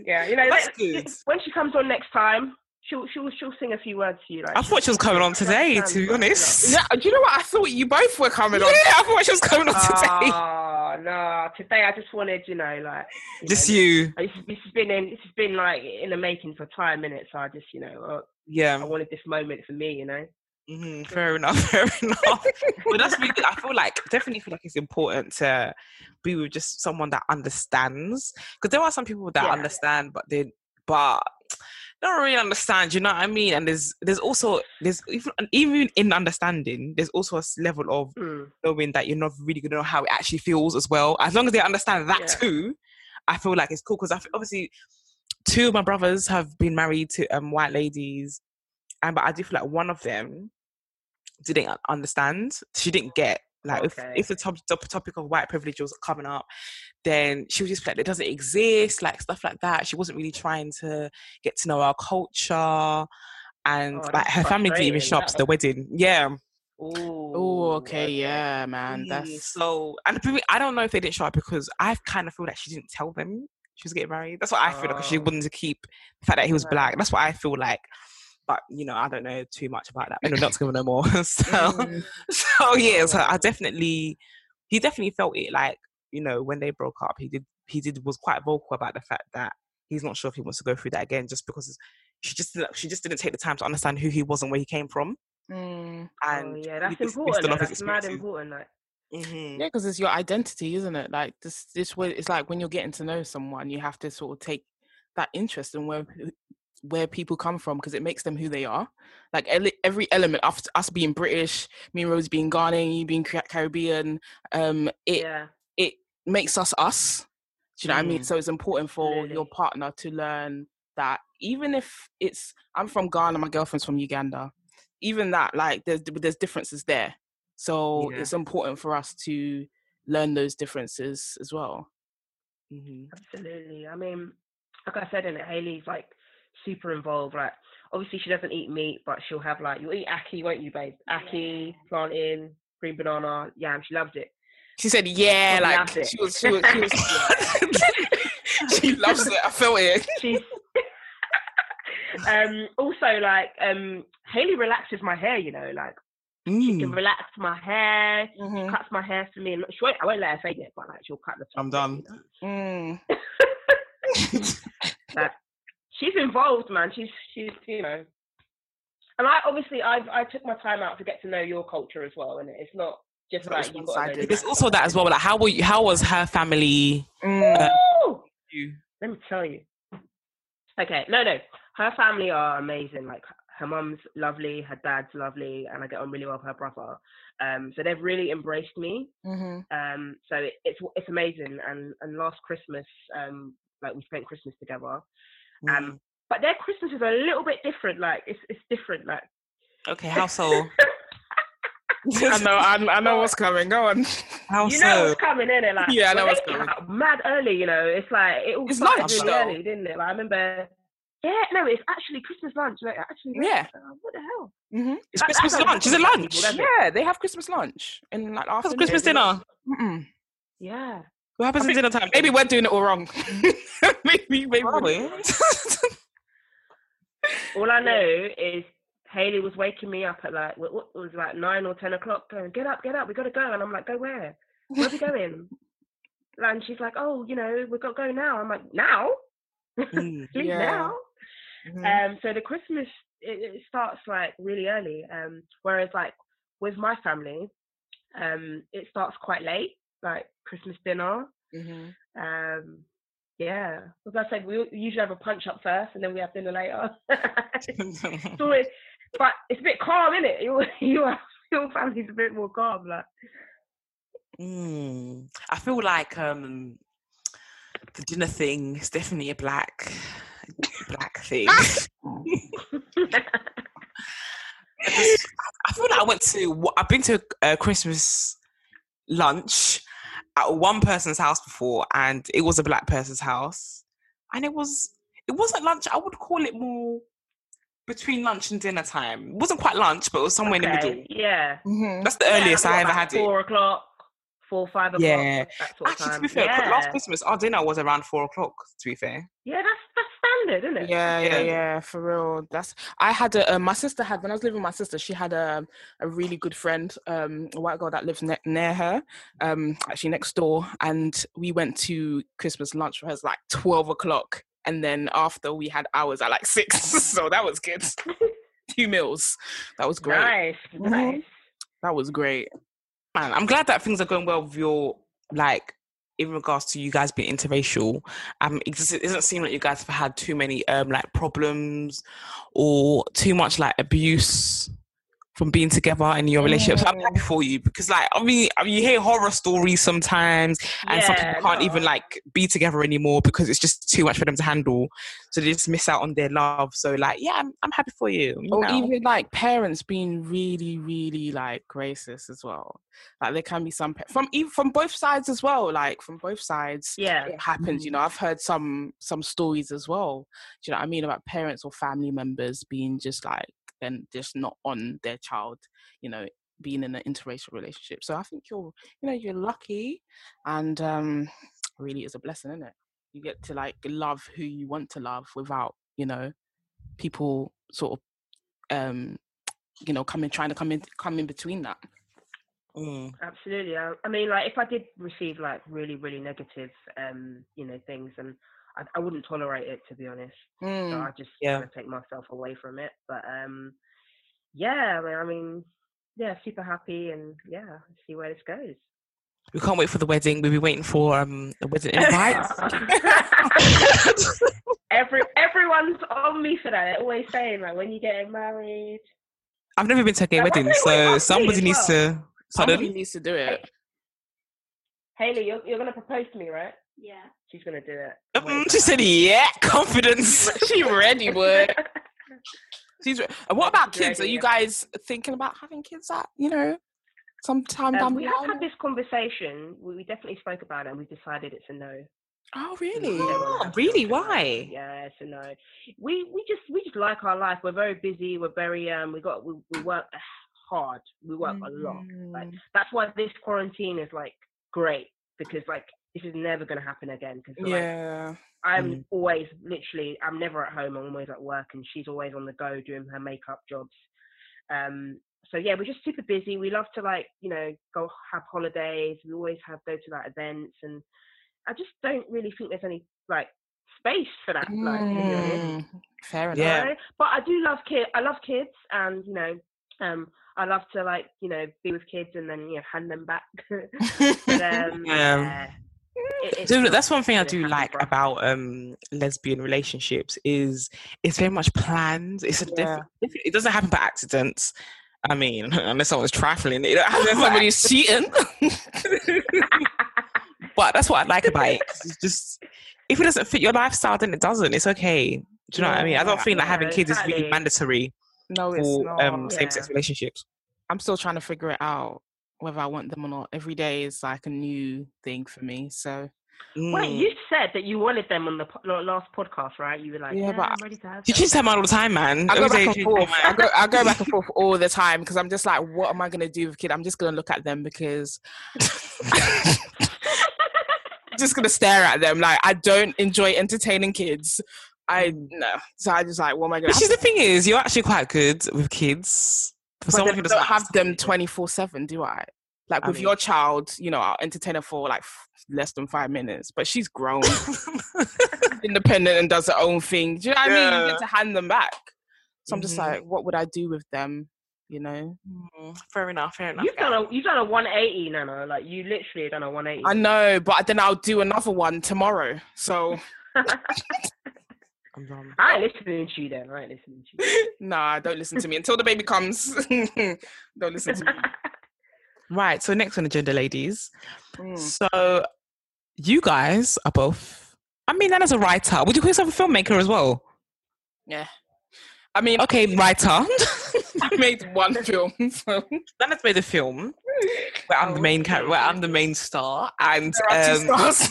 C: yeah, you know,
A: That's
C: let-
A: good.
C: when she comes on next time, she'll she'll she'll sing a few words to you. Like
A: I thought she was coming on today, to be
C: what's going on.
A: honest.
B: yeah. Do you know what? I thought you both were coming
A: Yeah,
B: on.
A: I thought she was coming on today.
C: Oh no! Today I just wanted, you know, like you
A: Just
C: know,
A: you.
C: This, this has been in this has been like in the making for a time minutes. So I just, you know, uh, I wanted this moment for me, you know.
A: Hmm *laughs* Fair enough. *laughs* Fair enough. but that's really. I feel like definitely feel like it's important to be with just someone that understands. Because there are some people that
C: Yeah.
A: understand, but they but don't really understand. You know what I mean? And there's there's also there's even even in understanding, there's also a level of
C: Mm.
A: knowing that you're not really gonna know how it actually feels as well. As long as they understand that
C: Yeah.
A: too, I feel like it's cool because obviously two of my brothers have been married to um white ladies, and but I do feel like one of them didn't understand. She didn't get like
C: Okay.
A: if if the top, top topic of white privilege was coming up, then she was just like it doesn't exist, like stuff like that. She wasn't really trying to get to know our culture. And
C: Oh,
A: like her family didn't even show up to the wedding. Yeah.
B: Oh, okay, yeah, man. That's
A: so, and I don't know if they didn't show up because I kind of feel that she didn't tell them she was getting married. That's what I feel because she
C: Oh.
A: wanted to keep the fact that he was black. That's what I feel like. But you know, I don't know too much about that. We're not together no more. *laughs* so,
B: Mm.
A: so yeah. So I definitely, he definitely felt it. Like you know, when they broke up, he did. He did was quite vocal about the fact that he's not sure if he wants to go through that again, just because she just she just didn't take the time to understand who he was and where he came from.
B: Mm.
A: And
C: oh, yeah, that's
A: he
C: important.
A: missed a
C: though,
A: lot of his
C: That's mad important. Like,
A: Mhm.
B: Yeah, because it's your identity, isn't it? Like this, this way, it's like when you're getting to know someone, you have to sort of take that interest in where where people come from because it makes them who they are. Like every element, us, us being British, me and Rose being Ghanaian, you being Caribbean, um, it
C: yeah,
B: it makes us us. Do you know what I mean?
A: Mm.
B: So it's important for your partner to learn that even if it's I'm from Ghana, my girlfriend's from Uganda, even that like there's there's differences there. So
A: Yeah.
B: it's important for us to learn those differences as well.
A: Mhm.
C: absolutely. I mean, like I said in it, Haley's like super involved. Like, obviously she doesn't eat meat, but she'll have like you'll eat ackee, won't you, babe? Ackee, plantain, green banana, yam. She loves it.
B: She said, "Yeah,
C: Probably
B: like she was, she was, she was. *laughs* *laughs* she loves it. I felt it.
C: She's *laughs* um also like um Haley relaxes my hair, you know, like she can
A: Mm,
C: relax my hair,
B: Mhm.
C: cuts my hair for me. And she won't, I won't let her fade it, but like she'll cut the top.
A: I'm done.
B: Mm.
C: Like, she's involved, man. She's she's you know. And I obviously I I took my time out to get to know your culture as well, and it's not just
B: It's
C: like
B: just
C: you got to know
B: one-sided.
A: There's also that as well. Like, how were you, how was her family?
B: Mm.
A: Uh, you?
C: Let me tell you. Okay, no, no. Her family are amazing. Like her mum's lovely, her dad's lovely, and I get on really well with her brother. Um, so they've really embraced me.
B: Mhm.
C: Um, so it, it's it's amazing. And and last Christmas, um, like we spent Christmas together.
A: Mm.
C: Um, but their Christmas is a little bit different. Like it's it's different. Like
A: okay, *laughs* how so? *laughs*
B: I know, I, I know what's coming. Go on.
A: How
C: you
A: so?
C: know what's coming in it. Like
B: Yeah, I know what's coming.
C: like, Mad early, you know. It's like it all
B: It's
C: started
B: lunch,
C: really early, didn't it? Like I remember. Yeah, no, it's actually Christmas lunch. Like actually,
B: Yeah.
C: uh, what the hell?
B: hmm
A: It's
C: That-
A: Christmas lunch. Is it
C: people,
A: lunch?
C: it.
B: Yeah, they have Christmas lunch in like
A: That's
B: afternoon.
A: Christmas dinner.
B: Mm-mm.
C: Yeah.
A: What happens
B: I
A: at dinner time?
B: Maybe we're doing it all wrong. *laughs* maybe, maybe.
A: Are?
C: All I *laughs* know is Haley was waking me up at like what, what was like nine or ten o'clock, going, "Get up, get up, we got to go." And I'm like, "Go where? Where are we going?" *laughs* and she's like, "Oh, you know, we've got to go now." I'm like, "Now?
A: Mm.
C: Please
B: Yeah.
C: now?"
B: Mhm.
C: Um, so the Christmas it, it starts like really early. Um, whereas like with my family, um, it starts quite late, like Christmas dinner.
B: Mhm.
C: Um, yeah, as I said, we usually have a punch up first, and then we have dinner later. *laughs* it's always, but it's a bit calm, isn't it? Your *laughs* your your family's a bit more calm, like.
A: Mm. I feel like um, the dinner thing is definitely a black black thing. I, just, I feel like I went to I've been to a Christmas lunch at one person's house before, and it was a black person's house, and it was it wasn't lunch. I would call it more between lunch and dinner time. It wasn't quite lunch, but it was somewhere in the middle.
C: Okay, Yeah.
B: Mhm.
A: That's the
C: Yeah,
A: earliest
C: what,
A: I ever
C: about
A: had it.
C: Four o'clock, four five o'clock.
A: Yeah.
C: that sort of
A: Actually, to be fair,
C: yeah.
A: last Christmas our dinner was around four o'clock. To be fair,
C: Yeah, that's that's standard, isn't it?
B: Yeah, yeah,
A: Yeah.
B: yeah, for real. That's I had a uh, my sister had when I was living with my sister. She had a a really good friend, um, a white girl that lives ne- near her, um, actually next door, and we went to Christmas lunch for her. It's like twelve o'clock, and then after we had hours at like six, *laughs* so that was good. *laughs* Two meals, that was great.
C: Nice,
B: Mhm.
C: nice.
B: That was great.
A: man, I'm glad that things are going well with your like in regards to you guys being interracial. Um, it, doesn't seem like you guys have had too many um like problems or too much like abuse from being together in your relationship. So I'm happy mm. for you because like I mean, I mean you hear horror stories sometimes and some people can't even like be together anymore because it's just too much for them to handle. So they just miss out on their love. So like, yeah, I'm, I'm happy for you. you
B: or
A: know.
B: even like parents being really really like racist as well like there can be some pa- from even from both sides as well like from both sides
C: Yeah.
B: it happens you know i've heard some some stories as well do you know what i mean about parents or family members being just like then just not on their child you know being in an interracial relationship so i think you're you know you're lucky and um really is a blessing isn't it you get to like love who you want to love without you know people sort of um you know coming trying to come in come in between that
A: Mm.
C: Absolutely. I, I mean, like, if I did receive like really, really negative, um, you know, things, and I, I wouldn't tolerate it to be honest. So
B: Mm.
C: I just
A: Yeah.
C: kind of take myself away from it. But um, yeah, I mean, I mean, yeah, super happy, and yeah, see where this goes.
A: We can't wait for the wedding. We'll be waiting for um the wedding invite. *laughs*
C: Every everyone's on me for that. They're always saying like, when you getting married.
A: I've never been to a gay
C: Yeah,
A: wedding,
C: wait, wait,
A: so somebody
C: as
A: needs
C: well.
A: to.
B: somebody
A: Pardon?
B: needs to do it
C: Haley, you're you're gonna propose to me, right?
D: Yeah.
C: She's gonna do it.
A: Mm, she said, "Yeah, *laughs* confidence." *laughs*
B: she ready
C: that. *laughs*
B: she's re- what about
C: she's
B: kids are
C: ready,
B: you
C: yeah.
B: guys thinking about having kids at you know sometime down
C: Um,
B: the
C: we have
B: line
C: had this conversation. We, we definitely spoke about it, and we decided it's a no.
B: oh really
A: Oh, really? Why?
C: Yeah, it's a no. We we just we just like our life. We're very busy. We're very um. We got we, we work *sighs* hard. We work a lot. Like
B: Mm.
C: that's why this quarantine is like great because like this is never gonna happen again. Because like,
B: yeah
C: I'm
A: Mm.
C: always literally I'm never at home. I'm always at work, and she's always on the go doing her makeup jobs. Um. So yeah, we're just super busy. We love to like you know go have holidays. We always have go to like events, and I just don't really think there's any like space for that. Like to.
B: Mm, fair enough
A: Yeah.
C: But I do love kids. I love kids, and you know, um, I love to like you know be with kids and then you know hand them back. *laughs* but um, *laughs*
A: Yeah.
C: yeah, it-
A: So that's one thing I do like about um lesbian relationships is it's very much planned. It's a
B: Yeah.
A: diff- it doesn't happen by accidents. I mean, *laughs* unless someone's trifling, it by *laughs*
B: somebody's cheating *laughs*
A: but that's what I like about it. It's just if it doesn't fit your lifestyle, then it doesn't. It's okay. Do you know what I mean? I don't
B: Yeah,
A: think that having
C: yeah,
A: kids is really mandatory
B: No, it's
A: for
B: not.
A: um, same-sex
C: Yeah.
A: relationships.
B: I'm still trying to figure it out whether I want them or not. Every day is like a new thing for me. So
C: Wait,
A: Mm.
C: you said that you wanted them on the po- last podcast, right? You were like,
B: Yeah,
C: yeah,
B: but
C: I'm ready to have
A: You
C: them."
A: change time all the time, man.
B: I go
A: Every
B: back and forth.
A: change
B: I go, I go back and forth all the time because I'm just like, what am I gonna do with kid? I'm just gonna look at them because I'm *laughs* just gonna stare at them. Like I don't enjoy entertaining kids. I no. So I just like, what am I gonna?
A: Which is the thing is, you're actually quite good with kids. For
B: But
A: someone who
B: I
A: doesn't
B: don't have them twenty four seven, do I? Like
A: I
B: with
A: mean-
B: your child, you know, I'll entertain her for like f- less than five minutes, but she's grown, *laughs* independent, and does her own thing. Do you know what I mean? You get to hand them back. So I'm just
A: Mhm.
B: like, what would I do with them? You know,
A: Mm, fair enough. Fair enough.
C: You've done a you've done a 180, Nana. Like you literally done a 180.
B: I know, but then I'll do another one tomorrow. So
A: I'm *laughs* done.
C: I ain't listening to you then. I ain't listening to you. *laughs*
B: nah, don't listen to me until the baby comes. *laughs* don't listen to me. *laughs*
A: Right. So next on the agenda, ladies.
B: Mm.
A: So you guys are both. I mean, Nana's a writer. Would you call yourself a filmmaker as well?
B: Yeah, I mean,
A: Okay, writer.
B: I made one film. So
A: Nana's made a film where I'm the main character, where I'm the main star, and
B: there are two
A: um,
B: stars.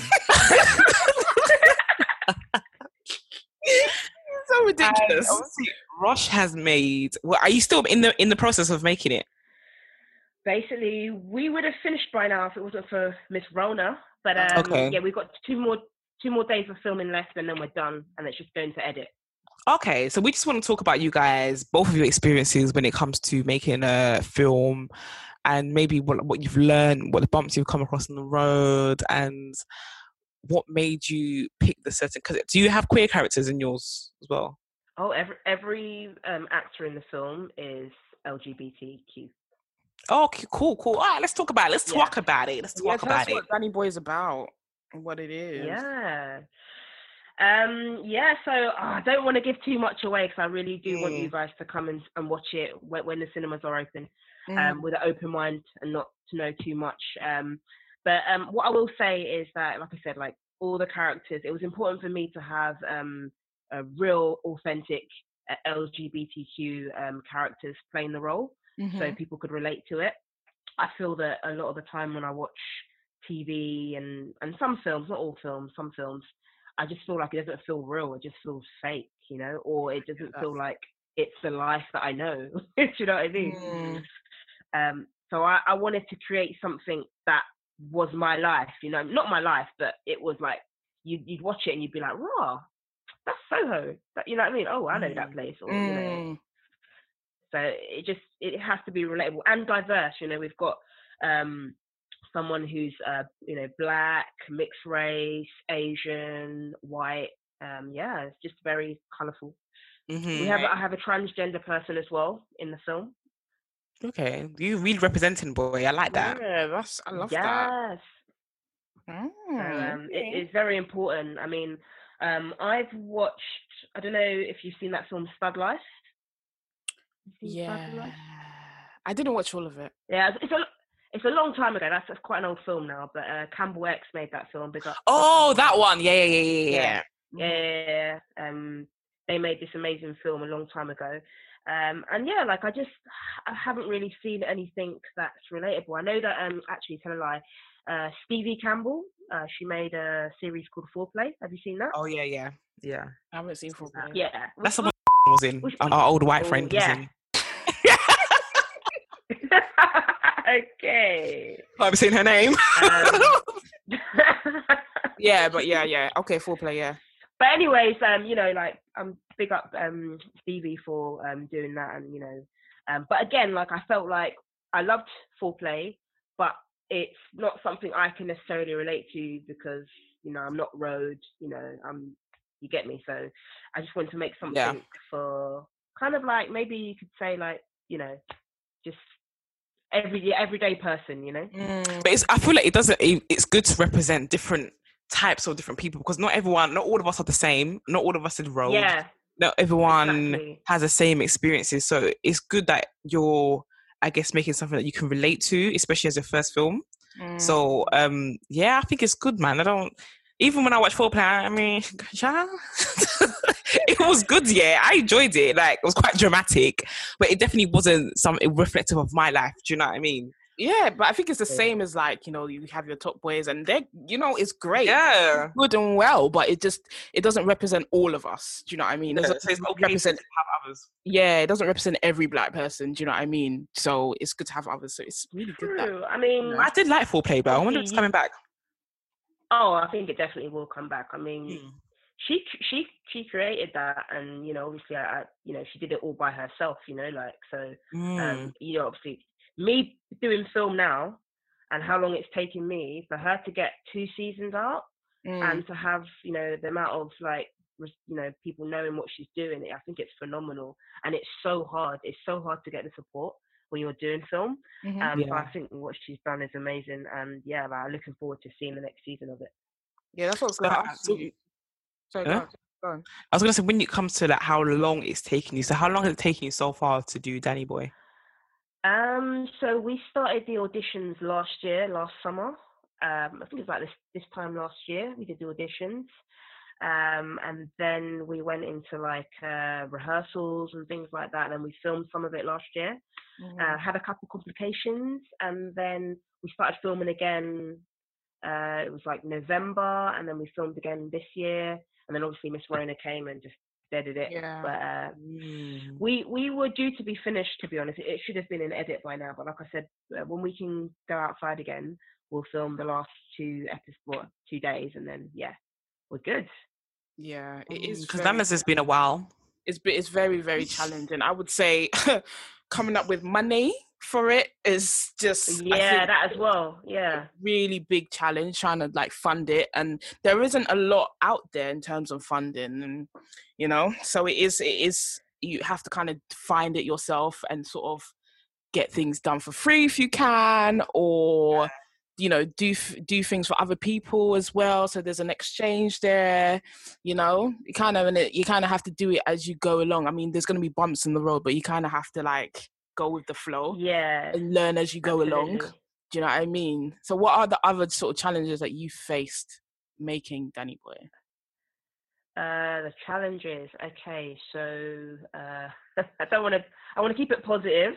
B: So ridiculous.
A: and obviously Rosh has made. Well, are you still in the in the process of making it?
C: Basically, we would have finished by now if it wasn't for Miss Rona. But um,
A: Okay.
C: yeah, we've got two more two more days of filming left, and then we're done, and it's just going to edit.
A: Okay, so we just want to talk about you guys, both of your experiences when it comes to making a film, and maybe what what you've learned, what the bumps you've come across on the road, and what made you pick the certain. Because do you have queer characters in yours as well?
C: Oh, every every um, actor in the film is LGBTQ.
A: Oh, okay, cool, cool. All right, let's talk about it. Let's
C: Yeah.
A: talk about it. Let's talk
B: tell us
A: about it.
B: what Danny Boy is about and what it is.
C: Yeah. Um, yeah, so oh, I don't want to give too much away because I really do want you
A: Mm.
C: guys to come and, and watch it when, when the cinemas are open
B: Mm.
C: um, with an open mind and not to know too much. Um, but um, what I will say is that, like I said, like all the characters, it was important for me to have um, a real, authentic uh, LGBTQ um, characters playing the role so
B: Mhm.
C: people could relate to it. I feel that a lot of the time when I watch TV and and some films, not all films, some films, I just feel like it doesn't feel real. It just feels fake, you know, or it doesn't feel like it's the life that I know. *laughs* Do you know what I mean?
B: Mm.
C: Um, so I, I wanted to create something that was my life, you know, not my life, but it was like you'd, you'd watch it and you'd be like, raw, that's Soho. That, you know what I mean? Oh, I know that
A: Mm.
C: place. Or, you know,
B: Mm.
C: so it just it has to be relatable and diverse. You know, we've got um, someone who's uh, you know black, mixed race, Asian, white. Um, yeah, it's just very colourful.
A: Mhm.
C: We have I have a transgender person as well in the film.
A: Okay, you really representing, boy. I like that.
B: Yeah, that's I love that.
C: yes,
B: Mm,
C: um, it, it's very important. I mean, um, I've watched. I don't know if you've seen that film Stud Life. You seen Stud
B: yeah.
C: Life?
B: I didn't watch all of it.
C: Yeah, it's- it's a it's a long time ago. That's, that's quite an old film now. But uh, Campbell X made that film. Big up.
A: Oh, that one. Yeah, yeah, yeah, yeah, yeah.
C: Yeah. Yeah, yeah, yeah, yeah. Um, they made this amazing film a long time ago. Um, and yeah, like I just *sighs* I haven't really seen anything that's relatable. I know that um actually tell a lie, uh, Stevie Campbell, uh, she made a series called Foreplay. Have you seen that?
A: Oh yeah, yeah, yeah.
B: I haven't seen Foreplay.
C: Yeah,
A: That's the one *laughs* was in.
C: Which-
A: Our old white
C: Oh,
A: friend
C: yeah.
A: was *laughs* in.
C: okay.
A: I haven't seen her name.
C: Um, *laughs*
B: Yeah, but yeah, yeah. Okay, Foreplay, yeah.
C: But anyways, um, you know, like I'm big up um Stevie for um doing that, and you know, um, but again, like I felt like I loved foreplay, but it's not something I can necessarily relate to because you know I'm not road, you know, I'm you get me. So I just wanted to make something for kind of like maybe you could say like you know, just every everyday person, you know.
B: Mm,
A: but it's, I feel like it doesn't. It, it's good to represent different types of different people because not everyone, not all of us are the same. Not all of us are road.
C: Yeah,
A: Not everyone
C: exactly.
A: has the same experiences. So it's good that you're, I guess, making something that you can relate to, especially as your first film.
B: mm.
A: So um, yeah, I think it's good, man. I don't. even when I watched Foreplay, I mean, *laughs* yeah, it was good. Yeah, I enjoyed it. Like it was quite dramatic, but it definitely wasn't something reflective of my life. Do you know what I mean?
B: Yeah, but I think it's the
C: Yeah.
B: same as like you know you have your top boys and they're you know it's great,
A: Yeah.
B: good and well, but it just it doesn't represent all of us. Do you know what I mean? It
A: Yeah,
B: doesn't
A: so it's okay to
B: represent
A: have others.
B: yeah, it doesn't represent every black person. Do you know what I mean? So it's good to have others. So it's really good. That,
C: I mean,
A: I did like Foreplay, but I wonder if it's coming back.
C: oh, I think it definitely will come back. I mean,
A: Hmm.
C: she she she created that, and you know, obviously, I, I you know, she did it all by herself. You know, like so.
A: Mm.
C: Um, you know, obviously, me doing film now, and how long it's taken me for her to get two seasons out,
B: Mm.
C: and to have you know the amount of like you know people knowing what she's doing. I think it's phenomenal, and it's so hard. It's so hard to get the support when you're doing film.
B: Mhm.
C: Um, But
A: Yeah.
C: I think what she's done is amazing, and yeah, like, I'm looking forward to seeing the next season of it.
B: yeah, that's what I was gonna
A: how-
B: ask
A: so-
B: you. Sorry,
A: Huh?
B: go on, go on.
A: I was gonna say when it comes to like how long it's taking you. So how long has it taken you so far to do Danny Boy?
C: Um, so we started the auditions last year, last summer. Um, I think it was like this this time last year. We did the auditions, um, and then we went into like uh, rehearsals and things like that. And we filmed some of it last year.
B: Mm-hmm.
C: Uh, had a couple complications, and then we started filming again. Uh, it was like November, and then we filmed again this year. And then obviously Miss Rona came and just deaded it.
B: yeah.
C: But uh,
A: Mm.
C: we we were due to be finished to be honest it, it should have been an edit by now but like i said uh, when we can go outside again we'll film the last two episodes well, two days and then yeah we're good
B: yeah, it is
A: because
B: very-
A: that has been a while.
B: it's be- it's very very *laughs* challenging. I would say *laughs* coming up with money for it is just
C: yeah that as well yeah.
B: really big challenge trying to like fund it and there isn't a lot out there in terms of funding and you know so it is it is you have to kind of find it yourself and sort of get things done for free if you can or you know do do things for other people as well so there's an exchange there you know? You kind of and it, you kind of have to do it as you go along. I mean there's going to be bumps in the road but you kind of have to like go with the flow
C: yeah
B: and learn as you go along do you know what I mean? So, what are the other sort of challenges that you faced making Danny Boy?
C: Uh, the challenges. Okay, so uh, *laughs* I don't want to. I want to keep it positive,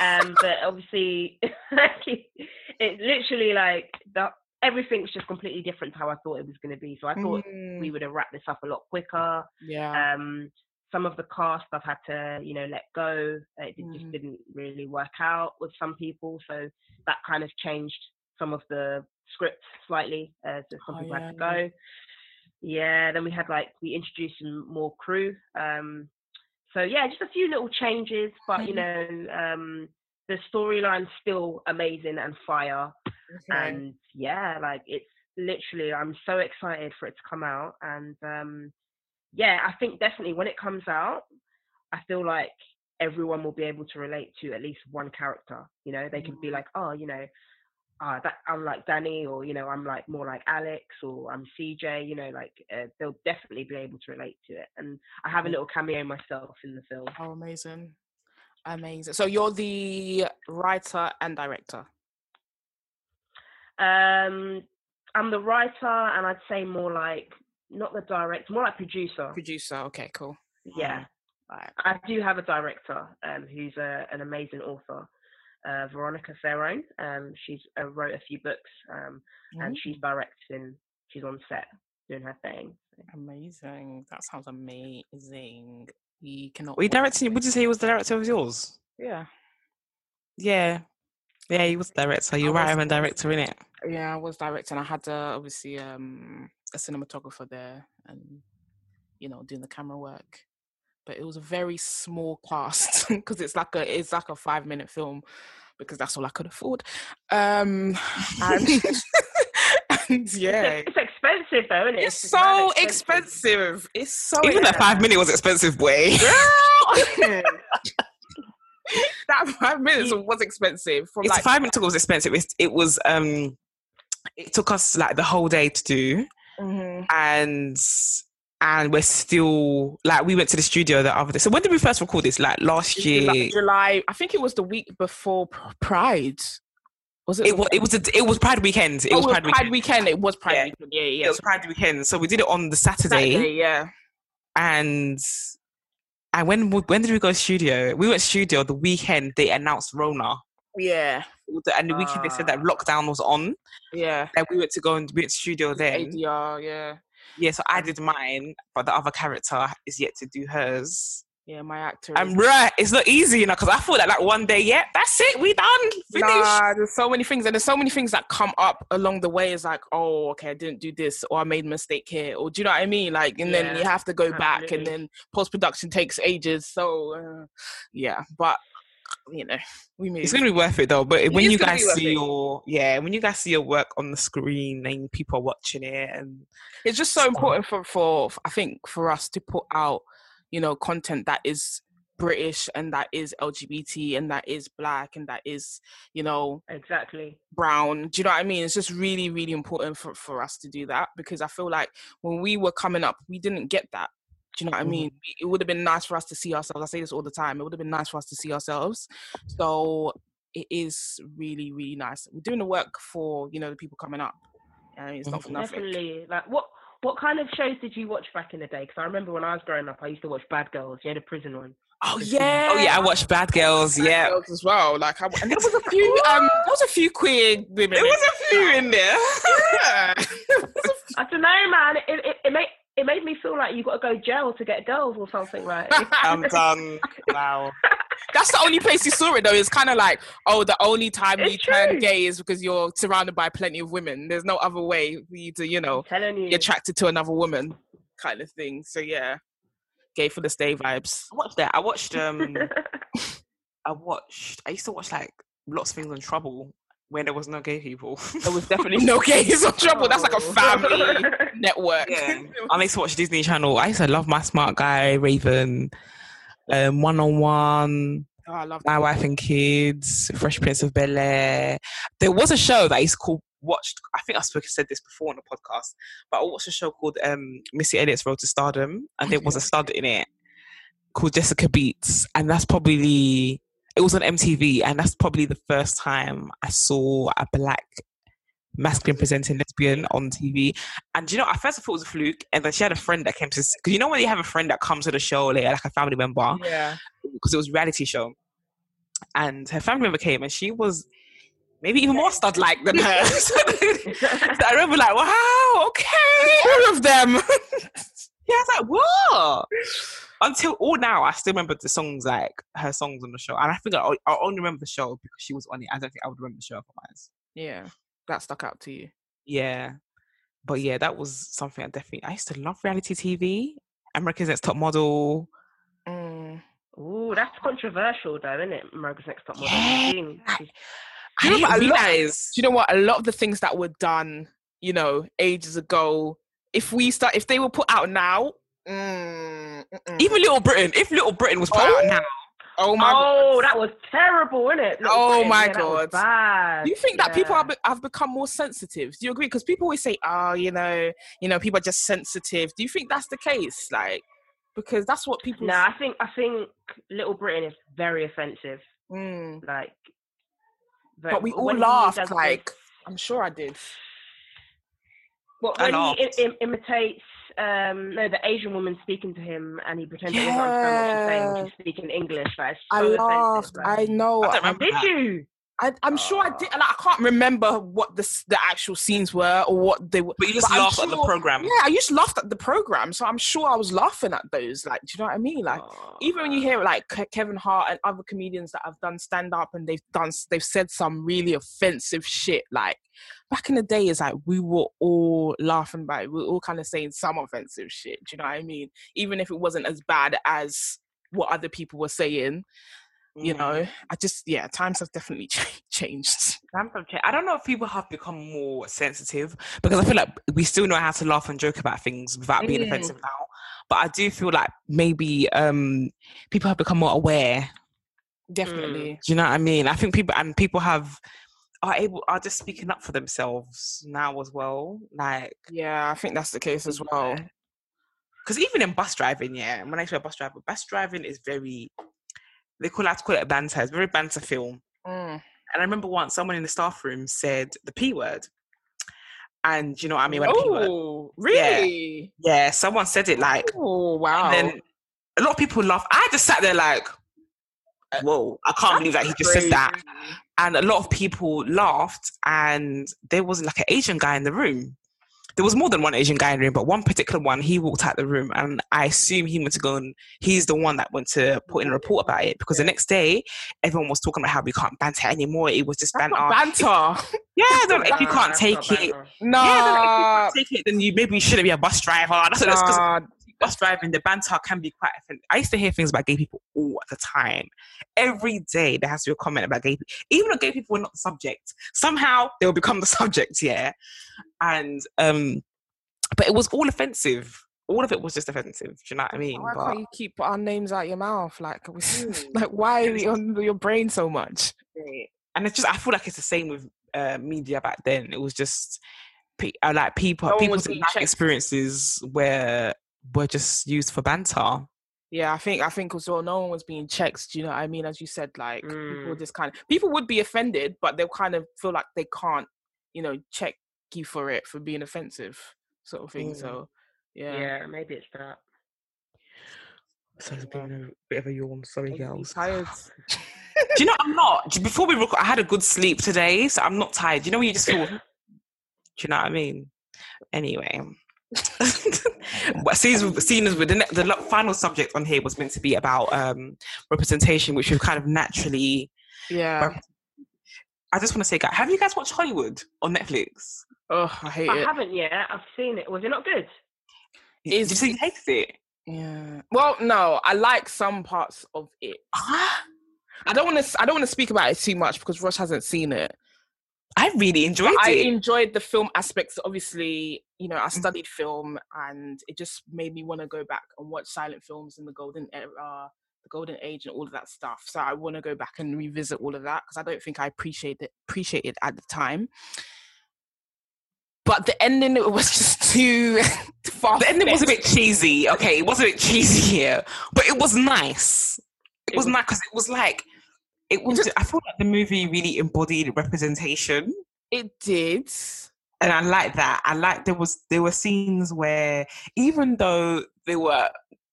C: um, but *laughs* obviously, *laughs* it literally like the everything's just completely different to how I thought it was going to be. So I thought we
B: Mm,
C: would have wrapped this up a lot quicker.
B: yeah.
C: Um, some of the cast I've had to, you know, let go. It just didn't really work out with some people, so that kind of changed some of the scripts slightly. Uh, so some
B: Oh,
C: people had to
B: yeah, yeah.
C: go. Yeah, then we had like we introduced some more crew. Um, so yeah, just a few little changes, but you *laughs* know, um, the storyline's still amazing and fire
B: Okay.
C: and yeah like it's literally i'm so excited for it to come out and um yeah i think definitely when it comes out i feel like everyone will be able to relate to at least one character you know they can be like oh you know uh, that I'm like Danny, or you know, I'm like more like Alex, or I'm CJ. You know, like uh, they'll definitely be able to relate to it. And I have a little cameo myself in the film.
B: oh, amazing. Amazing. So, you're the writer and director.
C: Um, I'm the writer, and I'd say more like not the director, more like producer.
B: Producer. Okay, cool.
C: Yeah,
B: Right.
C: I do have a director um, who's a, an amazing author, uh, Veronica Ferrone. Um, she's uh, wrote a few books, um, and she's directing. She's on set doing her thing.
B: Amazing. That sounds amazing. We cannot.
A: Were you directing? Would you say he was the director of yours?
B: Yeah.
A: Yeah, yeah, he was the director. You
B: I
A: write
B: was-
A: him and director in it.
B: Yeah, I was directing. I had uh, obviously um, a cinematographer there, and you know, doing the camera work. But it was a very small cast *laughs* because it's like a it's like a five minute film because that's all I could afford. Um, *laughs* and, *laughs* and yeah,
C: It's, it's expensive though, isn't it?
B: it's
C: just mad
B: so expensive. It's so
A: Even that five minute was expensive, boy.
B: Girl! that five minutes was expensive. From
A: It's
B: like
A: five minutes was expensive. It, it was um, it took us like the whole day to do,
B: Mhm.
A: and and we're still like we went to the studio the other day. So when did we first record this? Like last year.
B: July, July. I think it was the week before Pride. Was it?
A: It was it was a, it was Pride weekend. It
B: oh,
A: was Pride,
B: Pride,
A: weekend.
B: weekend. It was Pride
A: Yeah.
B: weekend. Yeah, yeah.
A: It was Pride weekend. So we did it on the Saturday,
B: Saturday, yeah.
A: and and when when did we go studio? We went studio the weekend. They announced Rona,
B: Yeah,
A: and the weekend they said that
C: Ah.
A: lockdown was on.
B: yeah.
A: And we went to go and we went to studio then.
B: ADR, yeah.
A: Yeah, so I did mine, but the other character is yet to do hers.
B: Yeah, my actor. I'm
A: right. it's not easy, you know, because I thought that like one day, yeah, that's it, we done, finished.
B: Nah, there's so many things, and there's so many things that come up along the way. It's like, oh, okay, I didn't do this, or I made a mistake here, or do you know what I mean? Like, and then you have to go back, and then post production takes ages. So, uh, yeah, but you know, *laughs* we move.
A: It's gonna be worth it though. But when you guys see
B: it.
A: your yeah, when you guys see your work on the screen and people are watching it, and
B: it's just so important for, for I think for us to put out, you know, content that is British and that is LGBT and that is black and that is, you know,
C: Exactly.
B: brown. Do you know what I mean? It's just really, really important for, for us to do that because I feel like when we were coming up, we didn't get that. Do you know what. I mean? It would have been nice for us to see ourselves. I say this all the time. It would have been nice for us to see ourselves. So it is really, really nice. We're doing the work for, you know, the people coming up. I mean, it's not for nothing.
C: Definitely. Like what what kind of shows did you watch back in the day? Because I remember when I was growing up, I used to watch Bad Girls. You know, the prison one.
B: Oh yeah.
A: oh yeah, I watched Bad Girls. Yeah,
B: girls as well. Like, I, and there was a few, um, there was a few queer women.
A: there was a few in there. *laughs*
B: Yeah. *laughs*
C: I don't know, man. It it, it made it made me feel like you've got to go jail to get girls or something like. *laughs*
A: I'm done. Wow. *laughs*
B: That's the only place you saw it though. It's kind of like, oh, the only time
C: It's
B: you turn gay is because you're surrounded by plenty of women. There's no other way for you to, you know,
C: you.
B: be attracted to another woman, kind of thing. So yeah, gay for the stay vibes.
A: I watched that. I watched um *laughs* I watched I used to watch like lots of things on trouble when there was no gay people.
B: There was *laughs* definitely no gays on trouble. That's like a
C: Oh. *laughs*
B: family network.
A: yeah. I used to watch Disney Channel. I used to love my smart guy, Raven, um, one on one,
B: Oh, I love
A: My Wife and Kids, Fresh Prince of Bel Air. There was a show that I used to call watched. I think I spoke said this before on the podcast, but I watched a show called um, Missy Elliott's Road to Stardom, and there was a stud in it called Jessica Betts, and that's probably it was on MTV, and that's probably the first time I saw a black masculine presenting lesbian on TV. And you know, at first I thought it was a fluke, and then she had a friend that came to because you know when you have a friend that comes to the show later, like a family member,
B: Yeah.
A: because it was a reality show. And her family member came and she was maybe even more stud like than her. *laughs* *laughs* so I remember like, wow, okay.
B: All of them. *laughs*
A: Yeah, I was like, what? Until all now, I still remember the songs like her songs on the show. And I think I, I only remember the show because she was on it. I don't think I would remember the show otherwise.
B: yeah. That stuck out to you.
A: Yeah. But yeah, that was something I definitely I used to love reality TV. America's Next Top Model.
B: Mm.
C: Ooh, that's controversial though, isn't it? America's Next Top Model.
A: Yeah.
C: You've seen-
A: I
B: You know
A: didn't
B: what, a lot-
A: realize.
B: Do you know what? A lot of the things that were done, you know, ages ago, if we start, if they were put out now, mm.
A: Even Little Britain, if Little Britain was put out
B: Oh
A: now,
B: oh my
C: Oh, that was terrible, isn't it? Little
B: Oh
C: Britain,
B: my
C: yeah, that was
B: God.
C: bad.
B: Do you think that people
C: Yeah.
B: have, have become more sensitive? Do you agree? Because people always say, "Oh, you know, you know, people are just sensitive." Do you think that's the case? Like, because that's what people.
C: No, I think I think Little Britain is very offensive.
B: Mm.
C: Like,
B: But we all
C: when
B: laughed. Like,
C: this-
B: I'm sure I did.
C: But
A: I
C: when he. Im- Im- imitates, um, no, the Asian woman speaking to him, and he pretends he doesn't understand what she's saying she's speaking English. Like, it's
B: I laughed.
C: offensive, like.
B: I know.
A: I don't
C: Did
A: that.
C: you?
B: I, I'm sure I did. Like, I can't remember what the the actual scenes were or what they were.
A: But you just
B: But I'm
A: laughed at the program.
B: Yeah, I just laughed at the program, so I'm sure I was laughing at those. Like, do you know what I mean? Like,
C: Oh,
B: even when you hear like Kevin Hart and other comedians that have done stand up and they've done they've said some really offensive shit like back in the day is like we were all laughing about it. we were all kind of saying some offensive shit do you know what I mean even if it wasn't as bad as what other people were saying you
A: Mm.
B: know I just yeah times have definitely *laughs* ch- changed
A: Times have changed. I don't know if people have become more sensitive because I feel like we still know how to laugh and joke about things without being
B: Mm.
A: offensive now. But I do feel like maybe um, people have become more aware.
B: definitely
A: Do you know what I mean? I think people and people have are able are just speaking up for themselves now as well. Like
B: yeah I think that's the case as well
A: because even in bus driving, yeah, when I say bus driver, bus driving is very they call I have to call it a banter. It's very banter film.
B: Mm.
A: And I remember once someone in the staff room said the P word. And you know what I mean? By the P word.
B: Oh, really?
A: Yeah, someone said it like,
B: Oh, wow.
A: and then a lot of people laugh. I just sat there like, whoa, I can't believe that he just said that. And a lot of people laughed, and there was like an Asian guy in the room. There was more than one Asian guy in the room, but one particular one, he walked out the room, and I assume he went to go and he's the one that went to put in a report about it because the next day, everyone was talking about how we can't banter anymore. It was just
B: That's
A: banter. *laughs*
B: banter.
A: yeah, if you can't take it.
B: No.
A: yeah, if you can't take it, then you maybe you shouldn't be a bus driver. *laughs* That's that's
B: Nah,
A: bus driving, the banter can be quite offensive. I used to hear things about gay people all the time. Every day there has to be a comment about gay people. Even though gay people were not the subject, somehow they will become the *laughs* subject, yeah. And um, but it was all offensive. All of it was just offensive. Do you know what I mean?
B: why
A: But
B: can't you keep our names out your mouth? Like, we-
A: Mm. *laughs*
B: like why are you on your brain so much?
A: and it's just I feel like it's the same with uh, media back then. It was just pe- uh, like people
B: No
A: people's life experiences were were just used for banter.
B: Yeah, I think I think as well. No one was being checked. Do you know what I mean? As you said, like people
C: Mm.
B: just kind of people would be offended, but they'll kind of feel like they can't, you know, check you for it for being offensive, sort of thing.
A: Mm.
B: So, yeah,
C: Yeah, maybe it's that.
A: So it's been a bit of a yawn. Sorry,
B: Making me
A: girls.
B: tired. *laughs* *laughs*
A: Do you know I'm not? Before we record, I had a good sleep today, so I'm not tired. You know when you just feel. Do you know what I mean? Anyway, *laughs* but seeing as, with the, the final subject on here was meant to be about um, representation, which we've kind of naturally.
B: Yeah.
A: I just want to say, guys, have you guys watched Hollywood on Netflix?
B: Oh, I hate
C: I
B: it.
C: haven't yet. I've seen it. Was it not good?
A: Did you
B: Is-
A: say you hated it?
B: Yeah. Well, no, I like some parts of it.
A: Ah, *gasps*
B: I don't want to. I don't want to speak about it too much because Rush hasn't seen it.
A: I really enjoyed
B: I
A: it.
B: enjoyed the film aspects. Obviously, you know, I
A: Mm-hmm.
B: studied film, and it just made me want to go back and watch silent films in the golden era, the golden age, and all of that stuff. So I want to go back and revisit all of that because I don't think I appreciated it, appreciated it at the time. But the ending it was *laughs* just too far. *laughs*
A: the ending was a bit cheesy. Okay, it was a bit cheesy here, but it was nice. It,
B: It
A: was
B: was-
A: nice because it was like it was. I feel like the movie really embodied representation,
B: It did.
A: and I like that. I like there was there were scenes where even though there were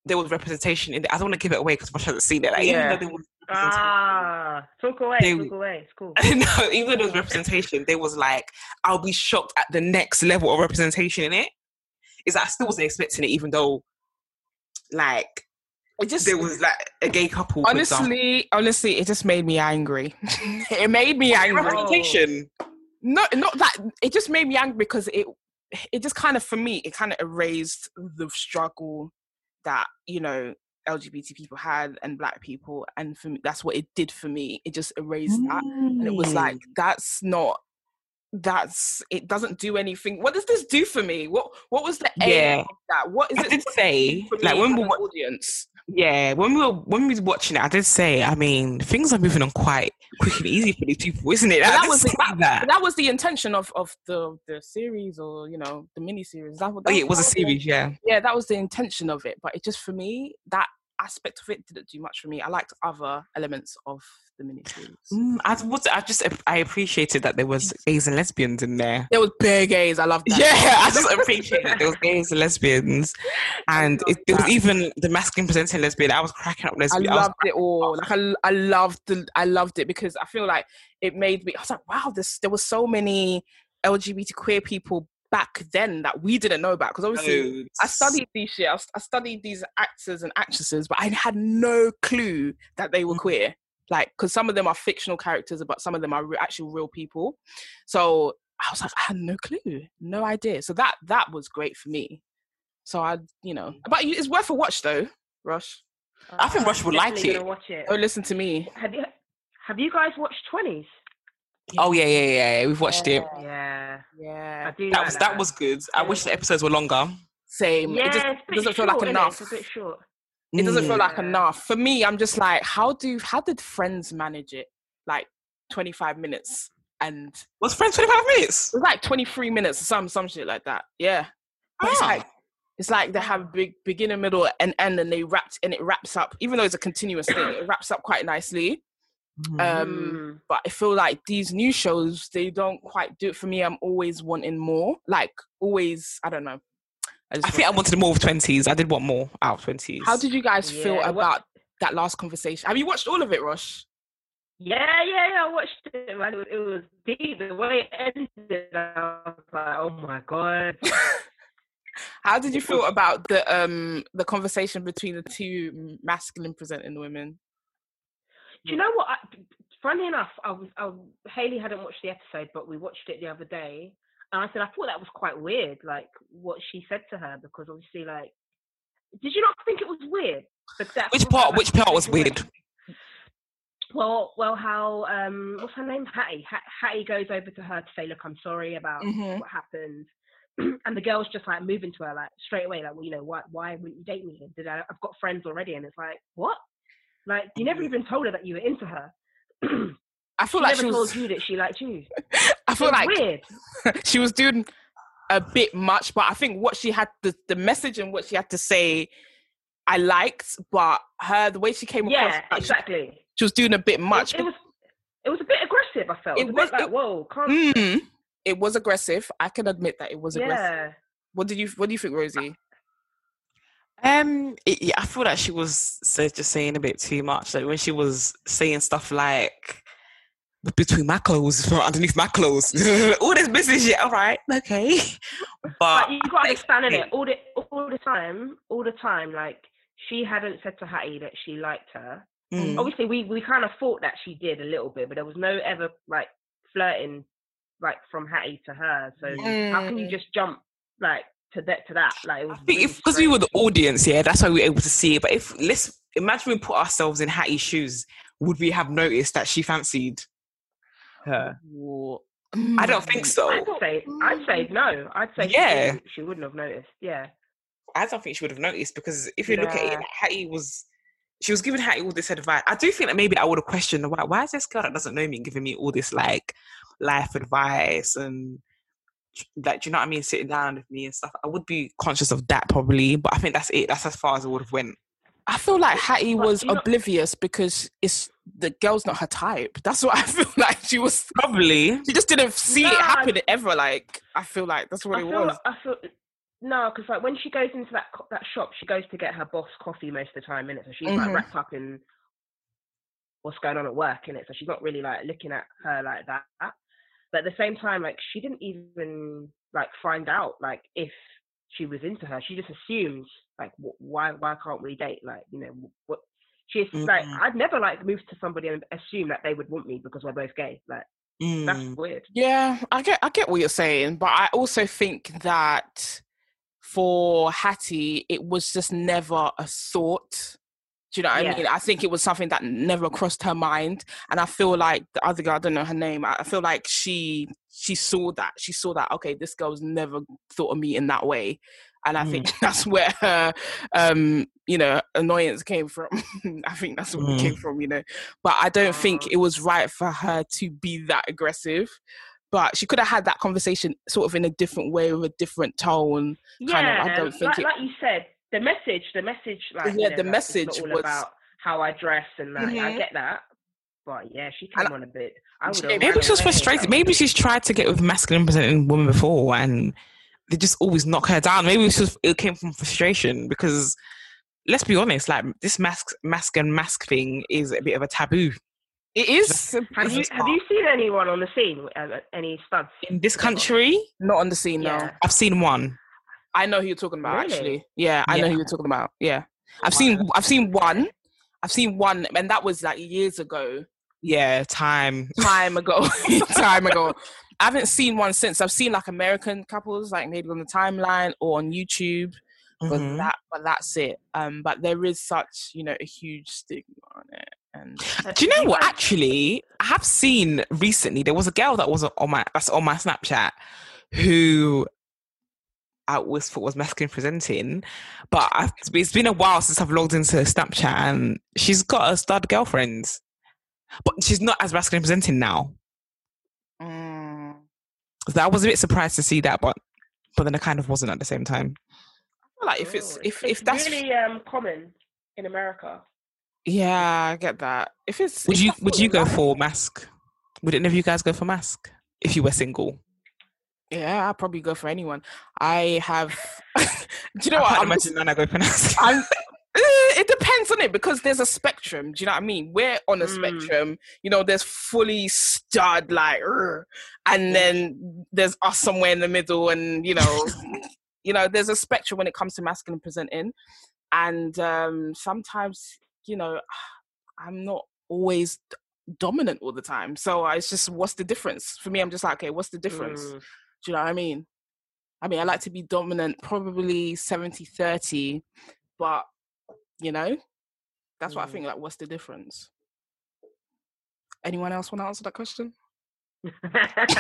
A: there was representation in it, I don't want to give it away because Rush hasn't seen it. Like, even
B: Yeah.
A: though there was
C: Ah, talk away,
A: They-
C: talk away. It's cool. *laughs*
A: no, even though there was representation, there was like I'll be shocked at the next level of representation in it. Is that I still wasn't expecting it, even though like
B: It just
A: there was like a gay couple.
B: honestly, honestly, it just made me angry. *laughs* it made me angry.
A: representation.
B: No, not that. It just made me angry because it, it just kind of for me, it kind of erased the struggle that you know LGBT people had and Black people, and for me, that's what it did for me. It just erased that, and it was
A: Mm.
B: like that's not. That's it. Doesn't do anything. What does this do for me? What What was the aim
A: Yeah.
B: of that? What is
A: I
B: it
A: did say, like when we were,
B: audience?
A: yeah, when we were when we was watching it, I did say, I mean, things are moving on quite quick and easy for these people, isn't it?
B: That was the-
A: that.
B: that was the intention of of the the series or you know the mini series. That,
A: Oh yeah, it was a
B: that the-
A: series, yeah.
B: yeah, that was the intention of it. But it just for me, that aspect of it didn't do much for me. I liked other elements of the miniseries.
A: Mm, I was, I just, I appreciated that there was gays and lesbians in there.
B: There was big gays. I love that.
A: Yeah, *laughs* I just appreciated that there was gays and lesbians, and it, there was even the masculine presenting lesbian. I was cracking up
B: I
A: lesbian. I
B: loved it all. Like I, I loved the, I loved it because I feel like it made me. I was like, wow, this. There was so many LGBT queer people back then that we didn't know about because obviously. I studied these shit. I, I studied these actors and actresses, but I had no clue that they were
A: Mm.
B: queer. Like, because some of them are fictional characters, but some of them are re- actual real people. So I was like, I had no clue, no idea. So that that was great for me. So I, you know,
A: Mm.
B: but it's worth a watch though, Rush.
A: I think Rush would like it.
C: It.
B: Oh, listen to me.
C: Have you Have you guys watched Twenties?
A: Oh yeah, yeah, yeah. yeah, We've watched it.
C: Yeah,
B: Yeah.
A: That was that was good. I wish the episodes were longer.
B: same.
C: Yeah,
B: it just
C: it's a bit
B: doesn't feel like enough.
C: It's a bit short.
B: It doesn't feel
A: Mm.
B: like enough for me i'm just like how do how did friends manage it like 25 minutes and it
A: Was Friends twenty five minutes?
B: was like 23 minutes or some some shit like that yeah but it's
A: Ah.
B: like it's like they have a big beginning middle and end and they wrapped and it wraps up even though it's a continuous thing it wraps up quite nicely
A: Mm-hmm.
B: Um,
C: Mm.
B: but I feel like these new shows they don't quite do it for me. I'm always wanting more. Like always, I don't know. Just
A: I think I wanted more of twenties. I did want more out of twenties.
B: How did you guys feel
C: Yeah, what-
B: about that last conversation? Have you watched all of it, Rosh?
C: Yeah, yeah, yeah. I watched it, man. It was, it was deep. The way it ended, I was like, oh my god. *laughs*
B: How did you feel about the um the conversation between the two masculine presenting women?
C: Do you know what? I, funny enough, I was, I, Haley hadn't watched the episode, but we watched it the other day, and I said I thought that was quite weird, like what she said to her, because obviously, like, did you not think it was weird?
A: Which part?
C: like,
A: Which part was weird?
C: Well, well, how um, what's her name? Hattie. Ha- Hattie goes over to her to say, "Look, I'm sorry about
B: Mhm.
C: what happened," *clears throat* and the girl's just like moving to her like straight away, like, "Well, you know, why why wouldn't you date me? Did I? I've got friends already," and it's like, what? Like, you never even told her that you were into her.
B: I feel
C: she
B: like
C: never
B: she was.
C: told you that she liked you. *laughs*
B: I feel
C: It's
B: like
C: weird. *laughs*
B: she was doing a bit much, but I think what she had the the message and what she had to say, I liked, but her the way she came across,
C: Yeah,
B: like, she-
C: exactly.
B: she was doing a bit much.
C: It, it was it was a bit aggressive. I felt
B: It
C: it was,
B: was-
C: like,
B: it-
C: whoa, can't.
B: Mm, it was aggressive. I can admit that it was aggressive.
C: yeah,
B: What did you What do you think, Rosie?
A: Um, it, yeah, I feel like she was so- just saying a bit too much. Like when she was saying stuff like between my clothes, from underneath my clothes, *laughs* all this business. Yeah, all right, okay, *laughs* but
C: but you got to
A: I
C: understand it all the all the time, all the time. Like she hadn't said to Hattie that she liked her.
A: Mm.
C: Obviously, we we kind of thought that she did a little bit, but there was no ever like flirting like from Hattie to her. So how can you
B: Mm.
C: just jump like to that to that? Like it.
A: I think
C: really
A: because we were the audience, yeah, that's why we were able to see it. But if let's imagine we put ourselves in Hattie's shoes, would we have noticed that she fancied her? I don't think
B: Mm.
A: so.
C: I'd say I'd say no. I'd say
A: Yeah.
C: wouldn't- she wouldn't have noticed. Yeah.
A: I don't think she would have noticed because if you look at it,
C: Yeah.
A: Hattie was she was giving Hattie all this advice. I do think that maybe I would have questioned why why is this girl that doesn't know me giving me all this like life advice and like do you know what I mean, sitting down with me and stuff. I would be conscious of that probably, but I think that's it. That's as far as I would have went.
B: I feel like Hattie
C: But
B: was
C: you know-
B: oblivious because it's the girl's not her type. That's what *laughs* I feel like she was.
A: Probably.
B: She just didn't see
C: No,
B: it
C: I-
B: happen ever. Like I feel like that's what
C: I
B: it
C: feel,
B: was.
C: I feel no, because like when she goes into that co- that shop, she goes to get her boss coffee most of the time, innit? So she's
B: Mhm.
C: like wrapped up in what's going on at work, innit? So she's not really like looking at her like that. But at the same time, like she didn't even like find out like if she was into her. She just assumed like why why can't we date? Like you know what. She's like,
A: Mhm.
C: I'd never like move to somebody and assume that they would want me because we're both gay. Like that's
A: Mm.
C: weird.
B: Yeah, I get I get what you're saying, but I also think that for Hattie, it was just never a thought. Do you know what
C: Yeah.
B: I mean? I think it was something that never crossed her mind, and I feel like the other girl, I don't know her name. I feel like she she saw that she saw that. Okay, this girl's never thought of me in that way, and I think *laughs* that's where her, um, you know, annoyance came from. *laughs* I think that's where it
A: Mm.
B: came from, you know. But I don't think it was right for her to be that aggressive. But she could have had that conversation sort of in a different way with a different tone. kind of, I don't think
C: like,
B: it-
C: like you said, the message, the message, like you
B: Yeah,
C: know,
B: the
C: like,
B: message
C: all
B: was-
C: about how I dress and like, I
B: Mhm.
C: get that, but yeah, she
B: And
C: came on a bit. I
B: she
C: would
A: Maybe she's frustrated. Maybe she's tried to get with masculine presenting women before and they just always knock her down. Maybe it's just it came from frustration because let's be honest, like this mask mask and mask thing is a bit of a taboo.
B: It is
C: Have you have you seen anyone on the scene? Uh, any studs
A: In this country,
B: not on the scene now.
C: Yeah.
A: I've seen one.
B: I know who you're talking about.
C: Really?
B: Actually, yeah, I know who you're talking about. Yeah, I've seen I've seen one. I've seen one, and that was like years ago.
A: Yeah, time.
B: time ago. *laughs* time ago. *laughs* I haven't seen one since. I've seen like American couples, like maybe on the timeline or on YouTube, but
A: Mhm.
B: that but that's it. Um, but there is such you know a huge stigma on it, and
A: Do you know what? Actually, I have seen recently. There was a girl that was on my that's on my Snapchat who I always thought was masculine presenting, but I've, it's been a while since I've logged into Snapchat, and she's got a stud girlfriend, but she's not as masculine presenting now.
B: mm,
A: So I was a bit surprised to see that, but but then I kind of wasn't at the same time.
B: I like if it's if
C: it's
B: if that's
C: really um common in America.
B: Yeah, I get that. If it's
A: Would
B: if
A: you would you go for mask? Would any of you guys go for mask if you were single?
B: Yeah, I'll probably go for anyone. I have. *laughs* Do you know
A: I
B: what?
A: can't
B: I'm
A: imagine Nana go for.
B: I'm, *laughs* Eh, it depends on it because there's a spectrum. Do you know what I mean? We're on a
C: Mm.
B: spectrum. You know, there's fully stud like, and then there's us somewhere in the middle, and you know, you know, there's a spectrum when it comes to masculine presenting, and um, sometimes, you know, *sighs* I'm not always dominant all the time. So I- it's just, what's the difference for me? I'm just like, okay, what's the difference?
C: Mm.
B: Do you know what I mean? I mean, I like to be dominant, probably 70 30, but you know, that's what I
A: Mm.
B: think. Like, what's the difference? Anyone else want to answer that question?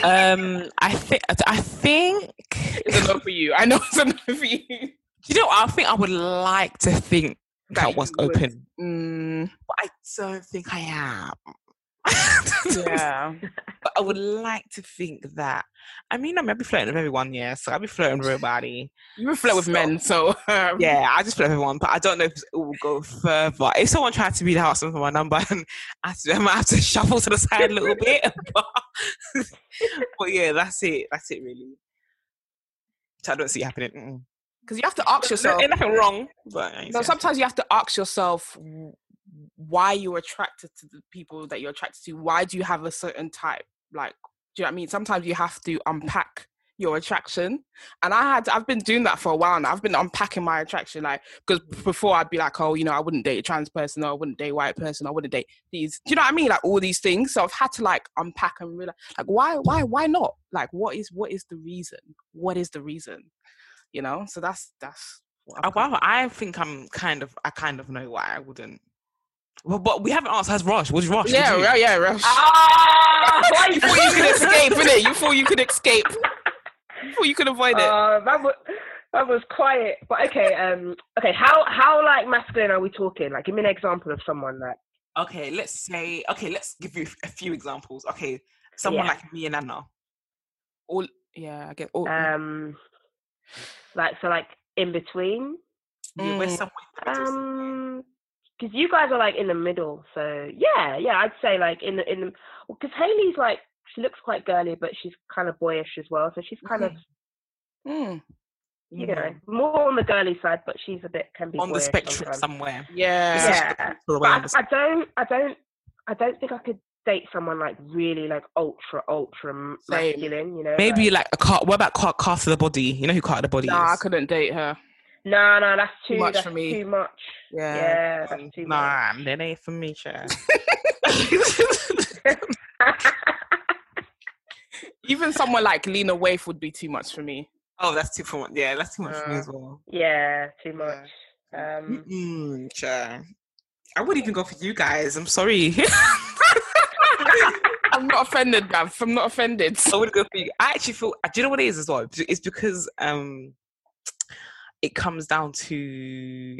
A: um, I think I think *laughs*
B: It's a no for you. I know it's a *laughs* no for you.
A: you know I think I would like to think
B: That
A: that was open,
B: Mm,
A: but I don't think I am.
B: Yeah. *laughs*
A: but I would like to think that. I mean, I I'll be flirting with everyone, yeah. So I'll be flirting with everybody.
B: You reflect with
A: So-
B: men, so um,
A: Yeah, I just flirt with everyone, but I don't know if it will go further. If someone tried to be the house for my number, *laughs* and I, I might have to *laughs* shuffle to the side a little bit. But, but yeah, that's it. That's it, really. Which I don't see happening. Mm-mm.
B: because you have to ask yourself.
A: Ain't nothing wrong, but I ain't
B: No, sometimes you have to ask yourself why you're attracted to the people that you're attracted to. Why do you have a certain type? Like, do you know what I mean? Sometimes you have to mm. unpack your attraction. And I had, I've been doing that for a while now. I've been unpacking my attraction, like, because before I'd be like, oh, you know, I wouldn't date a trans person, or I wouldn't date a white person, I wouldn't date these. Do you know what I mean? Like all these things. So I've had to like unpack and realize, like, why, why, why not? Like, what is, what is the reason? What is the reason? You know. So that's that's.
A: Oh, wow, I think I'm kind of, I kind of know why I wouldn't. Well, but we haven't asked. Has Rush? What's Rosh? Did
B: Yeah,
A: you-
B: yeah, yeah. Rush.
C: Ah, why *laughs*
B: you thought you could escape, innit? You thought you could escape. You thought you could avoid it.
C: Uh, that was that was quiet. But okay, um, okay. How how like masculine are we talking? Like, give me an example of someone like.
A: Okay, let's say. Okay, let's give you a few examples. Okay, someone
C: Yeah.
A: like me and Anna.
B: all, yeah, I get all.
C: Um, like so, like in between.
A: Yeah, we're
B: Mm.
A: somewhere in the.
C: Um, because you guys are like in the middle, so yeah, yeah, I'd say like in the in the because Haley's like she looks quite girly, but she's kind of boyish as well, so she's kind of
B: Mm,
C: you know more on the girly side, but she's a bit can be
A: on the spectrum
C: sometimes.
A: somewhere.
B: yeah.
C: Yeah, but I, I don't, I don't, I don't think I could date someone like really like ultra ultra
B: Same.
C: masculine. You know,
A: Maybe
C: like,
A: like a car. What about car, the body? You know who car the body
B: Nah, I couldn't date her.
C: No, no, that's
B: Too
C: too,
B: much
C: that's
B: for me.
C: Too much.
B: Yeah.
C: Yeah, that's too much.
A: Nah, that ain't for me, child. *laughs*
B: Even someone like Lena Waithe would be too much for me.
A: oh, that's too for much. Yeah, that's too much for me
B: Uh,
A: as well.
C: yeah, too much. Um,
A: Mm, child. I wouldn't even go for you guys. I'm sorry. *laughs*
B: I'm not offended, Gav. I'm not offended.
A: I would go for you. I actually feel. Do you know what it is as well? It's because um, it comes down to.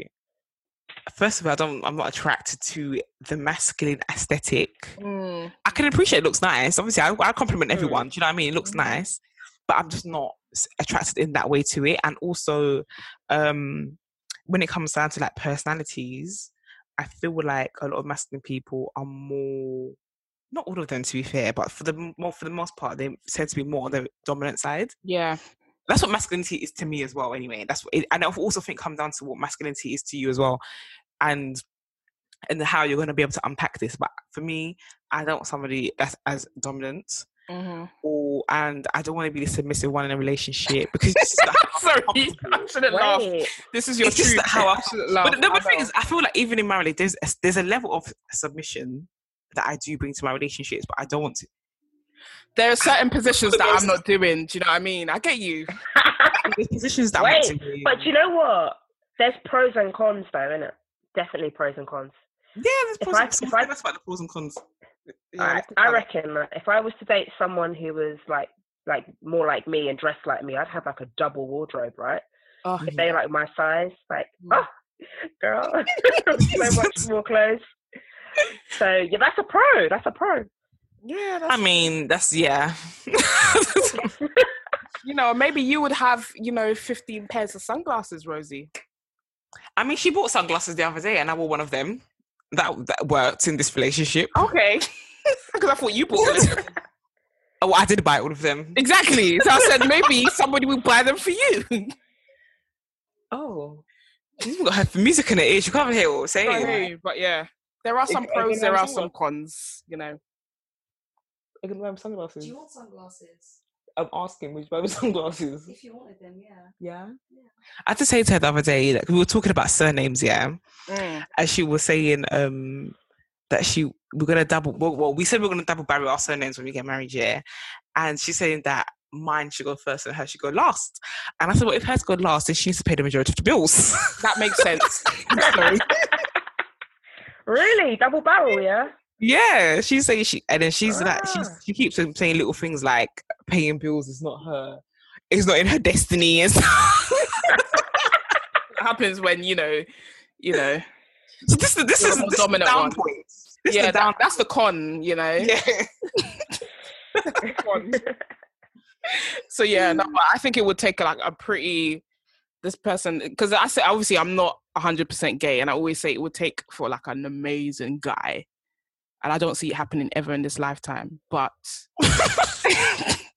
A: First of all, I don't. I'm not attracted to the masculine aesthetic.
B: Mm,
A: I can appreciate it looks nice. Obviously, I, I compliment
C: Mm.
A: everyone. Do you know what I mean? It looks
B: Mhm.
A: nice, but I'm just not attracted in that way to it. And also, um, when it comes down to like personalities, I feel like a lot of masculine people are more. Not all of them, to be fair, but for the more for the most part, they tend to be more on the dominant side.
B: yeah.
A: That's what masculinity is to me as well. Anyway, that's what it, and I also think come down to what masculinity is to you as well, and and how you're going to be able to unpack this. But for me, I don't want somebody that's as dominant,
B: hmm
A: or and I don't want to be the submissive one in a relationship because it's just like,
B: Sorry, I shouldn't laugh. This is your
A: It's
B: truth.
A: how I-
B: shouldn't *laughs* laugh.
A: But the, the thing is, I feel like even in marriage, there's a, there's a level of submission that I do bring to my relationships, but I don't want to.
B: There are certain positions that I'm not doing. Do you know what I mean? I get you. *laughs*
A: There's positions that I
C: Wait,
A: be-
C: but you know what? There's pros and cons, though, isn't it? Definitely pros and cons.
A: yeah, there's
C: if
A: pros
C: I-
A: and cons.
C: I-
A: That's about the pros and cons. Yeah,
C: Alright, I reckon that if I was to date someone who was like like more like me and dressed like me, I'd have like a double wardrobe, right?
B: Oh,
C: If they like my size, like
B: Mm.
C: oh, girl, *laughs* *laughs* so much more clothes. So yeah, that's a pro. That's a pro.
B: Yeah.
A: I mean, that's yeah. *laughs*
B: you know, maybe you would have, you know, 15 pairs of sunglasses, Rosie.
A: I mean, she bought sunglasses the other day, and I wore one of them. that that worked in this relationship.
B: Okay. *laughs* Because I thought you bought them. *laughs*
A: Oh, I did buy all of them.
B: exactly. So I said maybe somebody will buy them for you.
A: Oh, she's even got her music in ears. You can't even hear what we're saying.
B: Hey, but yeah, there are some pros, there are some cons. You know.
A: I can wear sunglasses.
D: Do you want sunglasses?
A: I'm asking, would you buy me *laughs* sunglasses?
D: If you wanted them, yeah.
A: Yeah.
D: Yeah.
A: I had to say to her the other day, like, we were talking about surnames, yeah,
B: Mm.
A: and she was saying um that she we're gonna double. Well, well, we said we're gonna double barrel our surnames when we get married, yeah, and she's saying that mine should go first and hers should go last. And I said, well, if hers go last, then she needs to pay the majority of the bills. *laughs*
B: That makes sense. *laughs*
C: Really? Double barrel, yeah?
A: Yeah, she's saying she, and then she's like, she's,
C: Ah.
A: she keeps saying little things like paying bills is not her, it's not in her destiny and *laughs*
B: happens when you know, you know.
A: So this is this is
B: the
A: this is the
B: dominant
A: down
B: one.
A: point. This
B: yeah,
A: the down.
B: that, that's the con. You know.
A: yeah.
B: Con. So yeah, no, I think it would take like a pretty this person because I say obviously I'm not 100 percent gay, and I always say it would take for like an amazing guy, and I don't see it happening ever in this lifetime, but *laughs*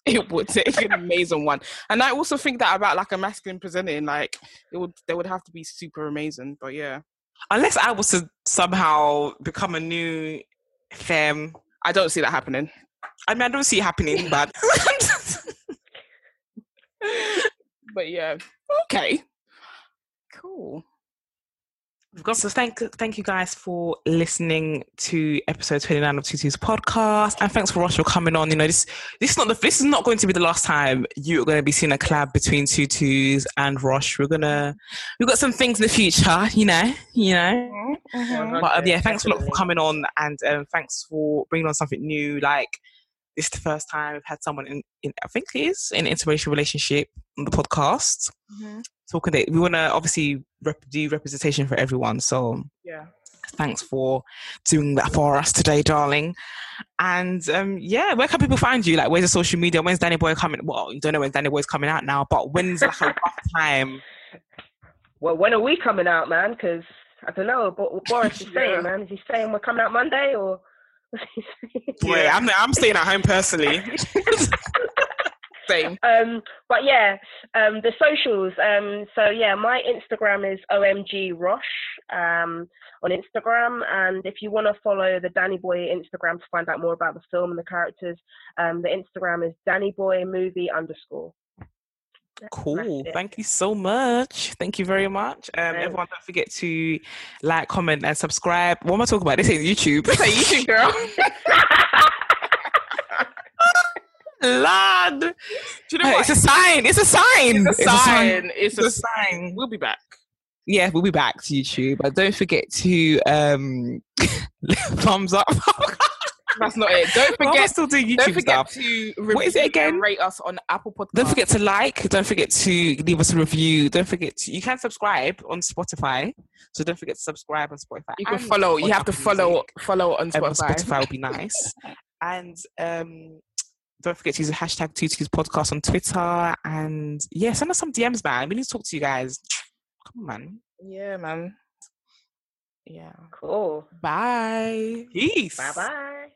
B: it would take an amazing one. And I also think that about like a masculine presenting, like it would they would have to be super amazing. But yeah,
A: Unless I was to somehow become a new femme.
B: I don't see that happening.
A: I mean, I don't see it happening, *laughs* but
B: But yeah, okay, cool.
A: We've got to thank thank you guys for listening to episode 29 of Tutu's podcast. And thanks for Rosh for coming on. You know, this this is not the this is not going to be the last time you're gonna be seeing a collab between Tutus and Rosh. We're gonna we've got some things in the future, you know, you know.
B: Mhm.
A: But um, yeah, thanks a lot for coming on and um, thanks for bringing on something new. Like this is the first time we've had someone in, in I think it is in an interracial relationship on the podcast.
B: Mhm.
A: Talking that we want to obviously rep- do representation for everyone. So
B: Yeah.
A: thanks for doing that for us today, darling. And um, yeah, where can people find you? Like, where's the social media? When's Danny Boy coming? Well, you don't know when Danny Boy's coming out now, but when's like a rough time?
C: Well, when are we coming out, man? Because I don't know. But what Boris is
B: Yeah.
C: saying, man, is he saying we're coming out Monday or? *laughs*
A: Boy, I'm I'm staying at home personally. *laughs*
B: Same. *laughs*
C: um, but yeah, um, the socials. Um, so yeah, my Instagram is omg rosh um, on Instagram, and if you want to follow the Danny Boy Instagram to find out more about the film and the characters, um, the Instagram is Danny Boy Movie underscore.
A: Cool. Thank you so much. Thank you very much. Um,
C: Thanks.
A: everyone, don't forget to like, comment, and subscribe. What am I talking about? This ain't YouTube.
B: Hey, you too, girl. *laughs*
A: Lad.
B: Do you know what?
A: it's a sign. It's a sign.
B: It's a sign. It's a
A: sign.
B: We'll be back.
A: Yeah, we'll be back to YouTube. But don't forget to um *laughs* thumbs up.
B: That's not it. Don't *laughs* forget.
A: still doing
B: Don't
A: YouTube
B: forget
A: stuff.
B: to
A: What is it again?
B: Rate us on Apple Podcast.
A: Don't forget to like. Don't forget to leave us a review. Don't forget to. You can subscribe on Spotify. So don't forget to subscribe on Spotify.
B: You can follow. You have to follow. Follow on
A: Um,
B: Spotify.
A: Spotify would be nice. *laughs* and um, don't forget to use the hashtag Tutu's podcast on Twitter. And yeah, send us some DMs, man. We need to talk to you guys. Come on, man.
B: Yeah, man. Yeah.
C: Cool.
A: Bye. Peace.
C: Bye bye.